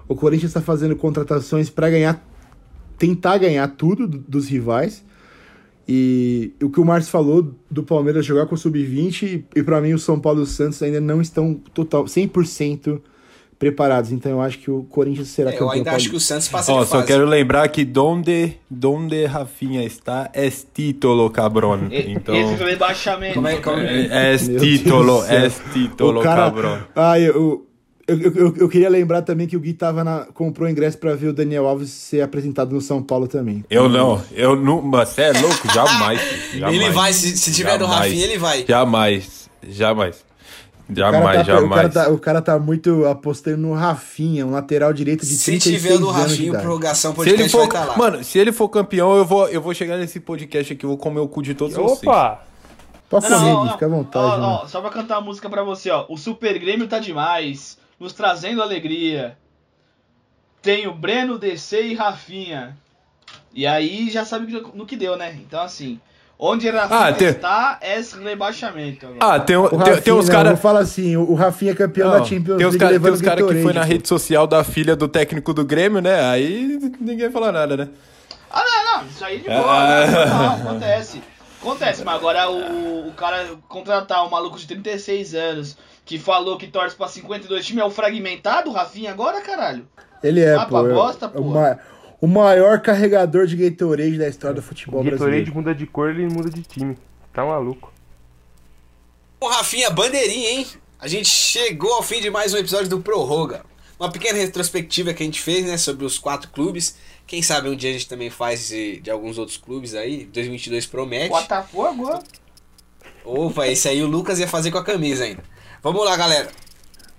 o Corinthians está fazendo contratações para ganhar, tentar ganhar tudo do- dos rivais. E o que o Márcio falou do Palmeiras jogar com o Sub-20, e pra mim o São Paulo e o Santos ainda não estão total 100% preparados. Então eu acho que o Corinthians será É, eu campeão ainda acho que o Santos passa Ó, de só fase. quero lembrar que donde, donde Rafinha está é título, cabrón. E- Então, Esse foi o rebaixamento. Como é- como- é, é Meu título, é título, o cabrón. Ah, eu, eu, eu, eu, queria lembrar também que o Gui tava na, comprou ingresso pra ver o Daniel Alves ser apresentado no São Paulo também. Eu não, eu não, você é louco? Jamais. jamais. Ele vai, se, se tiver do Jamais. Rafinha, ele vai. Jamais, jamais. O cara, Jamais, tá, o, cara jamais. tá, o cara tá muito apostando no Rafinha, um lateral direito de Se 36 tiver de Rafinha, prorrogação Se ele podcast for, vai estar lá. mano, se ele for campeão, eu vou, eu vou chegar nesse podcast aqui, eu vou comer o cu de todos vocês. Opa! Pode Não, fica à vontade. Ó, ó, só pra cantar a música pra você, ó. O Super Grêmio tá demais, nos trazendo alegria. Tem o Breno, DC e Rafinha. E aí já sabe no que deu, né? Então assim, Onde Rafinha Ah, tem- está, é rebaixamento. agora. Ah, tem, O tem, Rafinha, tem uns caras. vou falar assim, o Rafinha é campeão Não, da Champions tem uns League cara- tem levando uns caras que foi na rede social da filha do técnico do Grêmio, né? Aí ninguém fala nada, né? Ah, não, não, isso aí de boa, Ah. né? Não, acontece. Acontece, mas agora o, o cara contratar um maluco de 36 anos que falou que torce pra 52 times é o fragmentado, Rafinha, agora, caralho? Ele é, Ah, pô. pra é bosta, o, o maior carregador de Gatorade da história do futebol O Gatorade brasileiro. muda de cor, ele muda de time. Tá maluco. Bom, Rafinha, bandeirinha, hein? A gente chegou ao fim de mais um episódio do Prorroga. Uma pequena retrospectiva que a gente fez, né, sobre os quatro clubes. Quem sabe um dia a gente também faz de, de alguns outros clubes aí. 2022 promete. Botafogo? Opa, esse aí o Lucas ia fazer com a camisa ainda. Vamos lá, galera.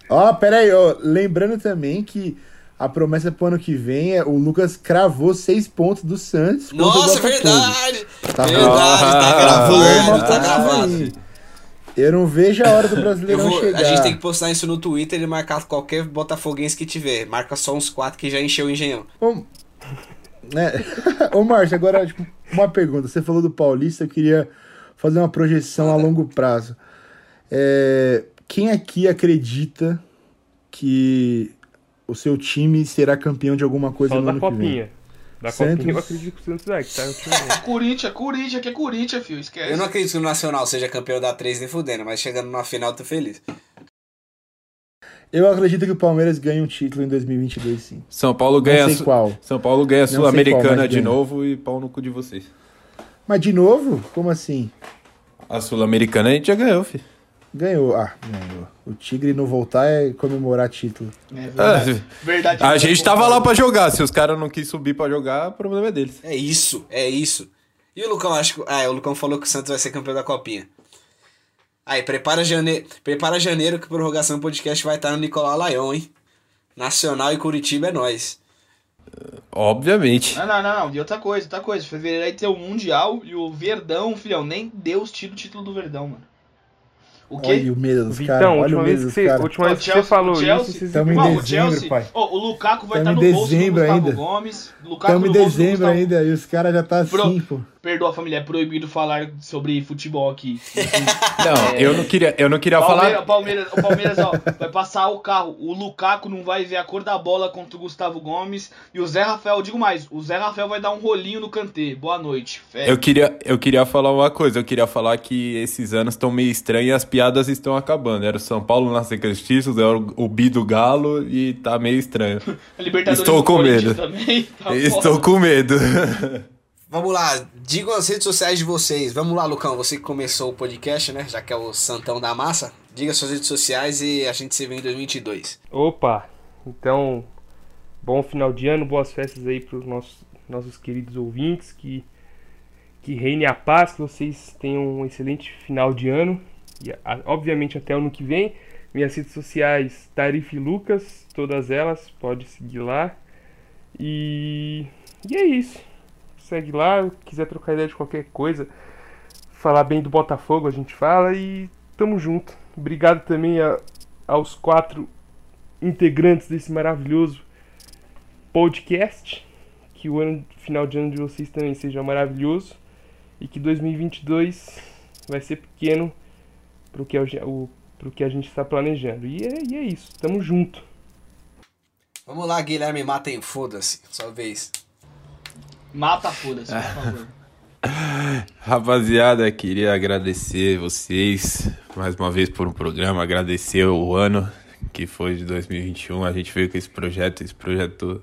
Ó, pera aí, ó. Lembrando também que a promessa pro ano que vem é o Lucas cravou seis pontos do Santos. Nossa, verdade! Tá verdade, tá Ah, gravado, Vamos tá gravado. aí. Eu não vejo a hora do vou- chegar. a gente tem que postar isso no Twitter e marcar qualquer botafoguense que tiver. Marca só uns quatro que já encheu o engenhão. Ô, né? Ô Márcio, agora tipo, uma pergunta. Você falou do Paulista, eu queria fazer uma projeção a longo prazo. É, quem aqui acredita que o seu time será campeão de alguma coisa Só no da ano que vem? copinha. Da Santos. copinha eu acredito que o Santos vai, que tá. Corinthians, Corinthians, que é Corinthians, filho, esquece. Eu não acredito que o Nacional seja campeão da 3 nem fudendo, mas chegando na final eu tô feliz. Eu acredito que o Palmeiras ganhe um título em 2022, sim. São Paulo ganha. Não sei qual. São Paulo ganha a Sul-Americana de ganha. novo e pau no cu de vocês. Mas de novo? Como assim? A Sul-Americana a gente já ganhou, filho. Ganhou. Ah, ganhou. O Tigre não voltar é comemorar título. É verdade. Ah, verdade a gente tava lá pra jogar. Se os caras não quis subir pra jogar, o problema é deles. É isso, é isso. E o Lucão, acho que. Ah, o Lucão falou que o Santos vai ser campeão da Copinha. Aí, prepara janeiro, prepara janeiro que a prorrogação do podcast vai estar no Nicolau Laion, hein? Nacional e Curitiba é nós. Obviamente. Não, não, não, não. E outra coisa, outra coisa. Fevereiro aí tem o Mundial e o Verdão, filhão, nem Deus tira o título do Verdão, mano. O quê? Olha o medo dos caras. Olha última o vez que você, última vez que você falou o Chelsea- isso, vocês Tamo em o dezembro, Chelsea, pai. ó, o Lukaku vai estar Tamo no bolso do Gustavo ainda. Gomes. Estamos em dezembro ainda e os caras já tá Pro- assim, pô. Perdoa, família, é proibido falar sobre futebol aqui. Não, eu não queria, eu não queria Palmeiras, falar. Palmeiras, o Palmeiras, ó, vai passar o carro. O Lukaku não vai ver a cor da bola contra o Gustavo Gomes. E o Zé Rafael, digo mais, o Zé Rafael vai dar um rolinho no Kantê. Boa noite. Fé. Eu queria, eu queria falar uma coisa. Eu queria falar que esses anos estão meio estranhos e as piadas estão acabando. Era o São Paulo na títulos, era o Bi do Galo e tá meio estranho. Libertadores Estou com medo. Também, tá Estou com medo. Vamos lá, digam as redes sociais de vocês. Vamos lá, Lucão, você que começou o podcast, né? Já que é o Santão da Massa. Diga suas redes sociais e a gente se vê em 2022. Opa, então, bom final de ano, boas festas aí para os nossos, nossos queridos ouvintes, que, que reine a paz, que vocês tenham um excelente final de ano, e obviamente até o ano que vem. Minhas redes sociais, Tarife Lucas, todas elas, pode seguir lá. E, e é isso, segue lá, quiser trocar ideia de qualquer coisa, falar bem do Botafogo, a gente fala e tamo junto. Obrigado também a- aos quatro integrantes desse maravilhoso podcast. Que o ano, final de ano de vocês também seja maravilhoso. E que 2022 vai ser pequeno pro que, o, pro que a gente está planejando. E é, e é isso, tamo junto. Vamos lá, Guilherme Matem, foda-se. Sua vez. Mata, foda-se, por favor. Rapaziada, queria agradecer vocês mais uma vez por um programa, agradecer o ano que foi de 2021. A gente veio com esse projeto, esse projeto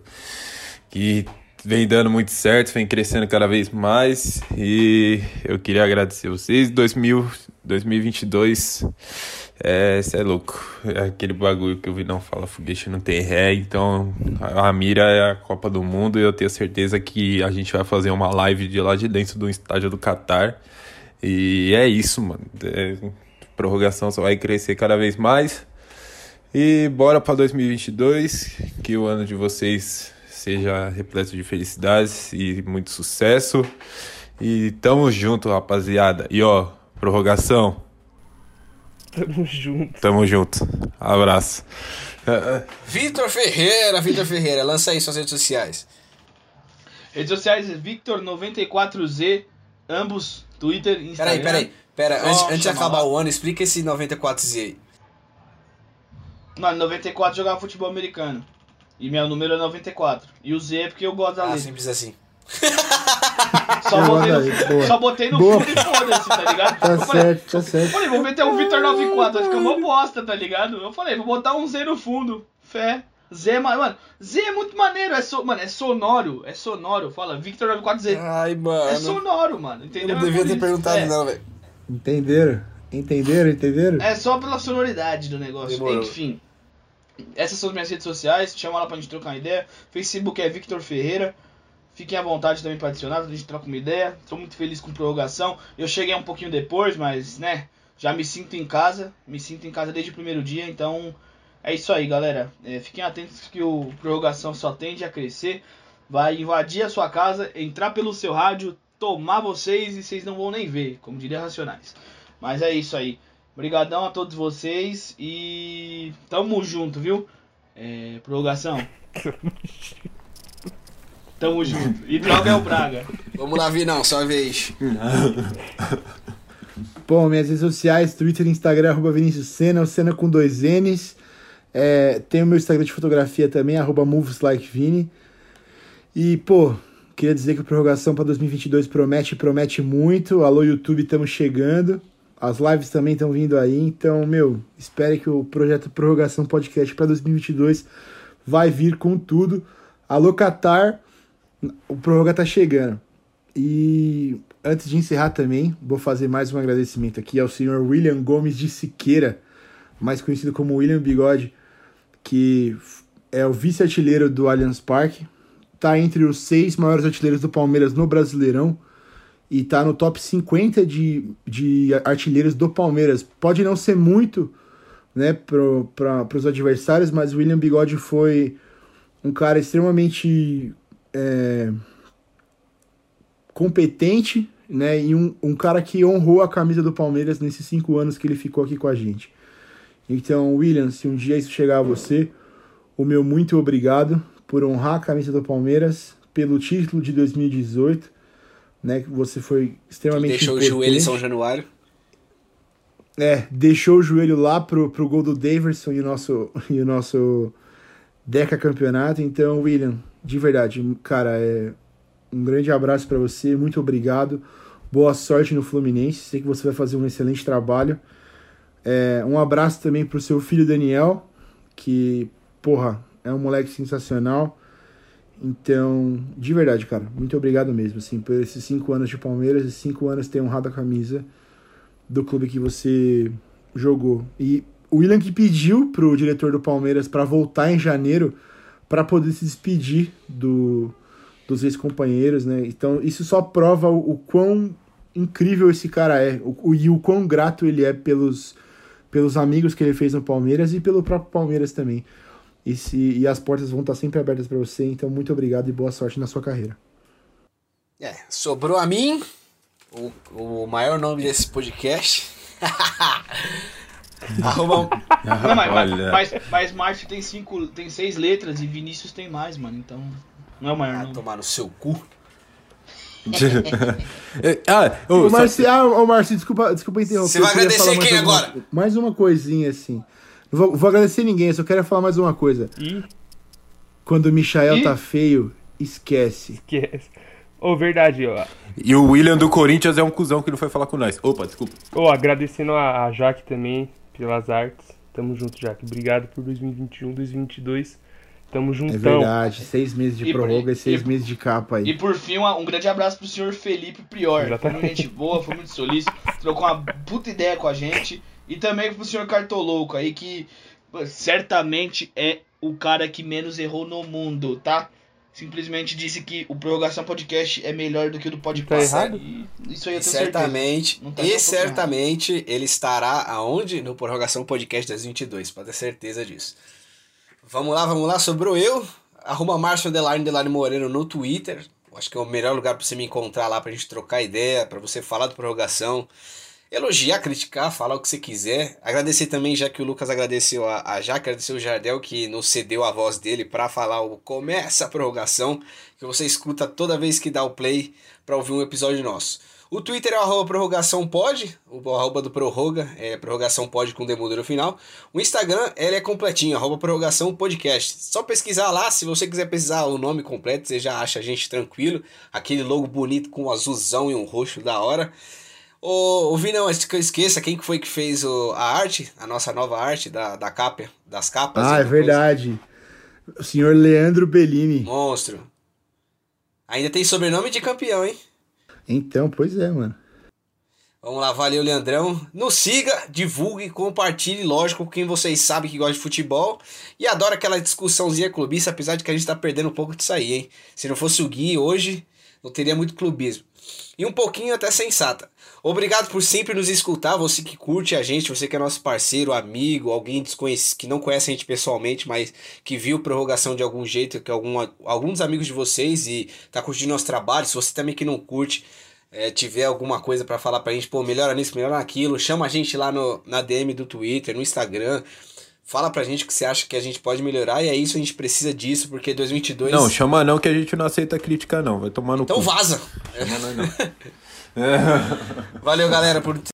que vem dando muito certo, vem crescendo cada vez mais e eu queria agradecer vocês. 2000, 2022, é, é louco. É aquele bagulho que o Vinão fala, foguete não tem ré, então a, a mira é a Copa do Mundo e eu tenho certeza que a gente vai fazer uma live de lá de dentro do estádio do Catar. E é isso, mano. É, prorrogação só vai crescer cada vez mais. E bora para 2022, que o ano de vocês seja repleto de felicidades e muito sucesso. E tamo junto, rapaziada. E ó, prorrogação, Tamo junto. tamo junto. Abraço. Vitor Ferreira, Vitor Ferreira, lança aí suas redes sociais. Redes sociais, Victor94Z, ambos Twitter, Instagram. Peraí, peraí. Pera, antes, antes de acabar lá. o ano, explica esse 94Z aí. Mano, 94 jogava futebol americano. E meu número é 94. E o Z é porque eu gosto da Ah, letra. simples assim. Só Eu botei, no, só botei no Boa. fundo e foda-se, tá ligado? Tá eu falei, certo, tá certo. falei, vou meter um Victor 94, vai ficar uma bosta, tá ligado? Eu falei, vou botar um Z no fundo. Fé. Z, é ma- mano, Z é muito maneiro, é, so, mano, é sonoro, é sonoro. Fala, Victor 94Z. Ai, É mano. sonoro, mano, Eu entendeu? não É devia por ter isso. perguntado, É. não, velho. Entenderam? Entenderam? Entenderam? É só pela sonoridade do negócio. Demorou. Enfim. Essas são as minhas redes sociais. Chama lá pra gente trocar uma ideia. Facebook é Victor Ferreira. Fiquem à vontade também pra adicionar, a gente troca uma ideia. Tô muito feliz com prorrogação. Eu cheguei um pouquinho depois, mas, né, já me sinto em casa. Me sinto em casa desde o primeiro dia, então é isso aí, galera. É, fiquem atentos que o prorrogação só tende a crescer. Vai invadir a sua casa, entrar pelo seu rádio, tomar vocês e vocês não vão nem ver, como diria Racionais. Mas é isso aí. Obrigadão a todos vocês e tamo junto, viu? É, prorrogação. Tamo junto. E droga é o Braga. Vamos lá, Vinão, sua vez. Bom, minhas redes sociais, Twitter e Instagram, arroba Vinícius Senna, o Senna com dois N's. É, tem o meu Instagram de fotografia também, arroba moveslikeVini. E, pô, queria dizer que a prorrogação para 2022 promete, promete muito. Alô, YouTube, estamos chegando. As lives também estão vindo aí. Então, meu, espere que o projeto Prorrogação Podcast para 2022 vai vir com tudo. Alô, Qatar, o Prorroga tá chegando. E antes de encerrar também, vou fazer mais um agradecimento aqui ao senhor William Gomes de Siqueira, mais conhecido como William Bigode, que é o vice-artilheiro do Allianz Parque, tá entre os seis maiores artilheiros do Palmeiras no Brasileirão e tá no top 50 de, de artilheiros do Palmeiras. Pode não ser muito né, para os adversários, mas William Bigode foi um cara extremamente é, competente, né? E um, um cara que honrou a camisa do Palmeiras nesses cinco anos que ele ficou aqui com a gente. Então, William, se um dia isso chegar a você, o meu muito obrigado por honrar a camisa do Palmeiras, pelo título de 2018, né? Que você foi extremamente Deixou o importante. joelho em São Januário. É, deixou o joelho lá pro, pro gol do Daverson e o nosso, e o nosso Deca campeonato. Então, William, de verdade, cara, é um grande abraço para você, muito obrigado. Boa sorte no Fluminense, sei que você vai fazer um excelente trabalho. É, um abraço também pro seu filho Daniel, que, porra, é um moleque sensacional. Então, de verdade, cara, muito obrigado mesmo, assim, por esses cinco anos de Palmeiras e cinco anos ter honrado a camisa do clube que você jogou. E o William que pediu pro diretor do Palmeiras para voltar em janeiro para poder se despedir do, dos ex-companheiros, né? Então isso só prova o, o quão incrível esse cara é o, o, e o quão grato ele é pelos, pelos amigos que ele fez no Palmeiras e pelo próprio Palmeiras também. E, se, e as portas vão estar sempre abertas para você, então muito obrigado e boa sorte na sua carreira. É, sobrou a mim, o, o maior nome desse podcast. Arroba, Não, mas, Olha. mas, mas Márcio tem, cinco, tem seis letras e Vinícius tem mais, mano. Então, não é o maior ah, tomar no seu cu. ah, ô, só- Marci, ah, ô, Marci, desculpa, desculpa interromper. Você vai agradecer quem agora? Mais uma coisinha, assim. Não vou, vou agradecer ninguém, eu só quero falar mais uma coisa. Ih, Quando o Michael Ih. tá feio, esquece. que é. Ô, verdade, ó. E o William do Corinthians é um cuzão que não foi falar com nós. Opa, desculpa. Ô, agradecendo a, a Jaque também pelas artes. Tamo junto, Jaque. Obrigado por 2021, 2022. Tamo É juntão. verdade, seis meses de E- prorroga e seis e- meses de capa E aí. por fim, uma- um grande abraço pro senhor Felipe Prior. Foi Exatamente. muito gente boa, foi muito solícito, trocou uma puta ideia com a gente. E também pro senhor Cartolouco aí, que certamente é o cara que menos errou no mundo, tá? Simplesmente disse que o Prorrogação Podcast é melhor do que o do Pode Tá errado? E isso aí eu tenho certeza. certamente, Não tá e certamente ele estará aonde? No Prorrogação Podcast 2022, pode ter certeza disso. Vamos lá, vamos lá, sobrou eu. Arruma Márcio Underline, Underline Moreno no Twitter. Acho que é o melhor lugar pra você me encontrar lá pra gente trocar ideia, pra você falar do Prorrogação. Elogiar, criticar, falar o que você quiser. Agradecer também, já que o Lucas agradeceu a, a Jaque, agradeceu o Jardel que nos cedeu a voz dele pra falar o Começa a Prorrogação, que você escuta toda vez que dá o play pra ouvir um episódio nosso. O Twitter é o arroba prorrogação pode, o arroba do prorroga é prorrogação pode com demudo no final. O Instagram, ele é completinho, arroba prorrogação podcast. Só pesquisar lá, se você quiser pesquisar o nome completo, você já acha a gente tranquilo. Aquele logo bonito com um azulzão e um roxo da hora. Ô, ô Vinão, antes que eu esqueça, quem que foi que fez o, a arte, a nossa nova arte da, da capa, das capas? Ah, é verdade. O senhor Leandro Bellini. Monstro. Ainda tem sobrenome de campeão, hein? Então, pois é, mano. Vamos lá, valeu, Leandrão. Nos siga, divulgue, compartilhe, lógico, com quem vocês sabem que gosta de futebol e adora aquela discussãozinha clubista, apesar de que a gente tá perdendo um pouco disso aí, hein? Se não fosse o Gui hoje, não teria muito clubismo. E um pouquinho até sensata. Obrigado por sempre nos escutar, você que curte a gente, você que é nosso parceiro, amigo, alguém que não conhece a gente pessoalmente, mas que viu prorrogação de algum jeito, que algum, alguns amigos de vocês e tá curtindo nosso trabalho. Se você também que não curte, é, tiver alguma coisa para falar pra gente, pô, melhora nisso, melhora naquilo, chama a gente lá no, na DM do Twitter, no Instagram. Fala pra gente o que você acha que a gente pode melhorar e é isso, a gente precisa disso, porque 2022... Não, chama não que a gente não aceita crítica não, vai tomar no Então cu. vaza! Chama nós não. Valeu, galera, por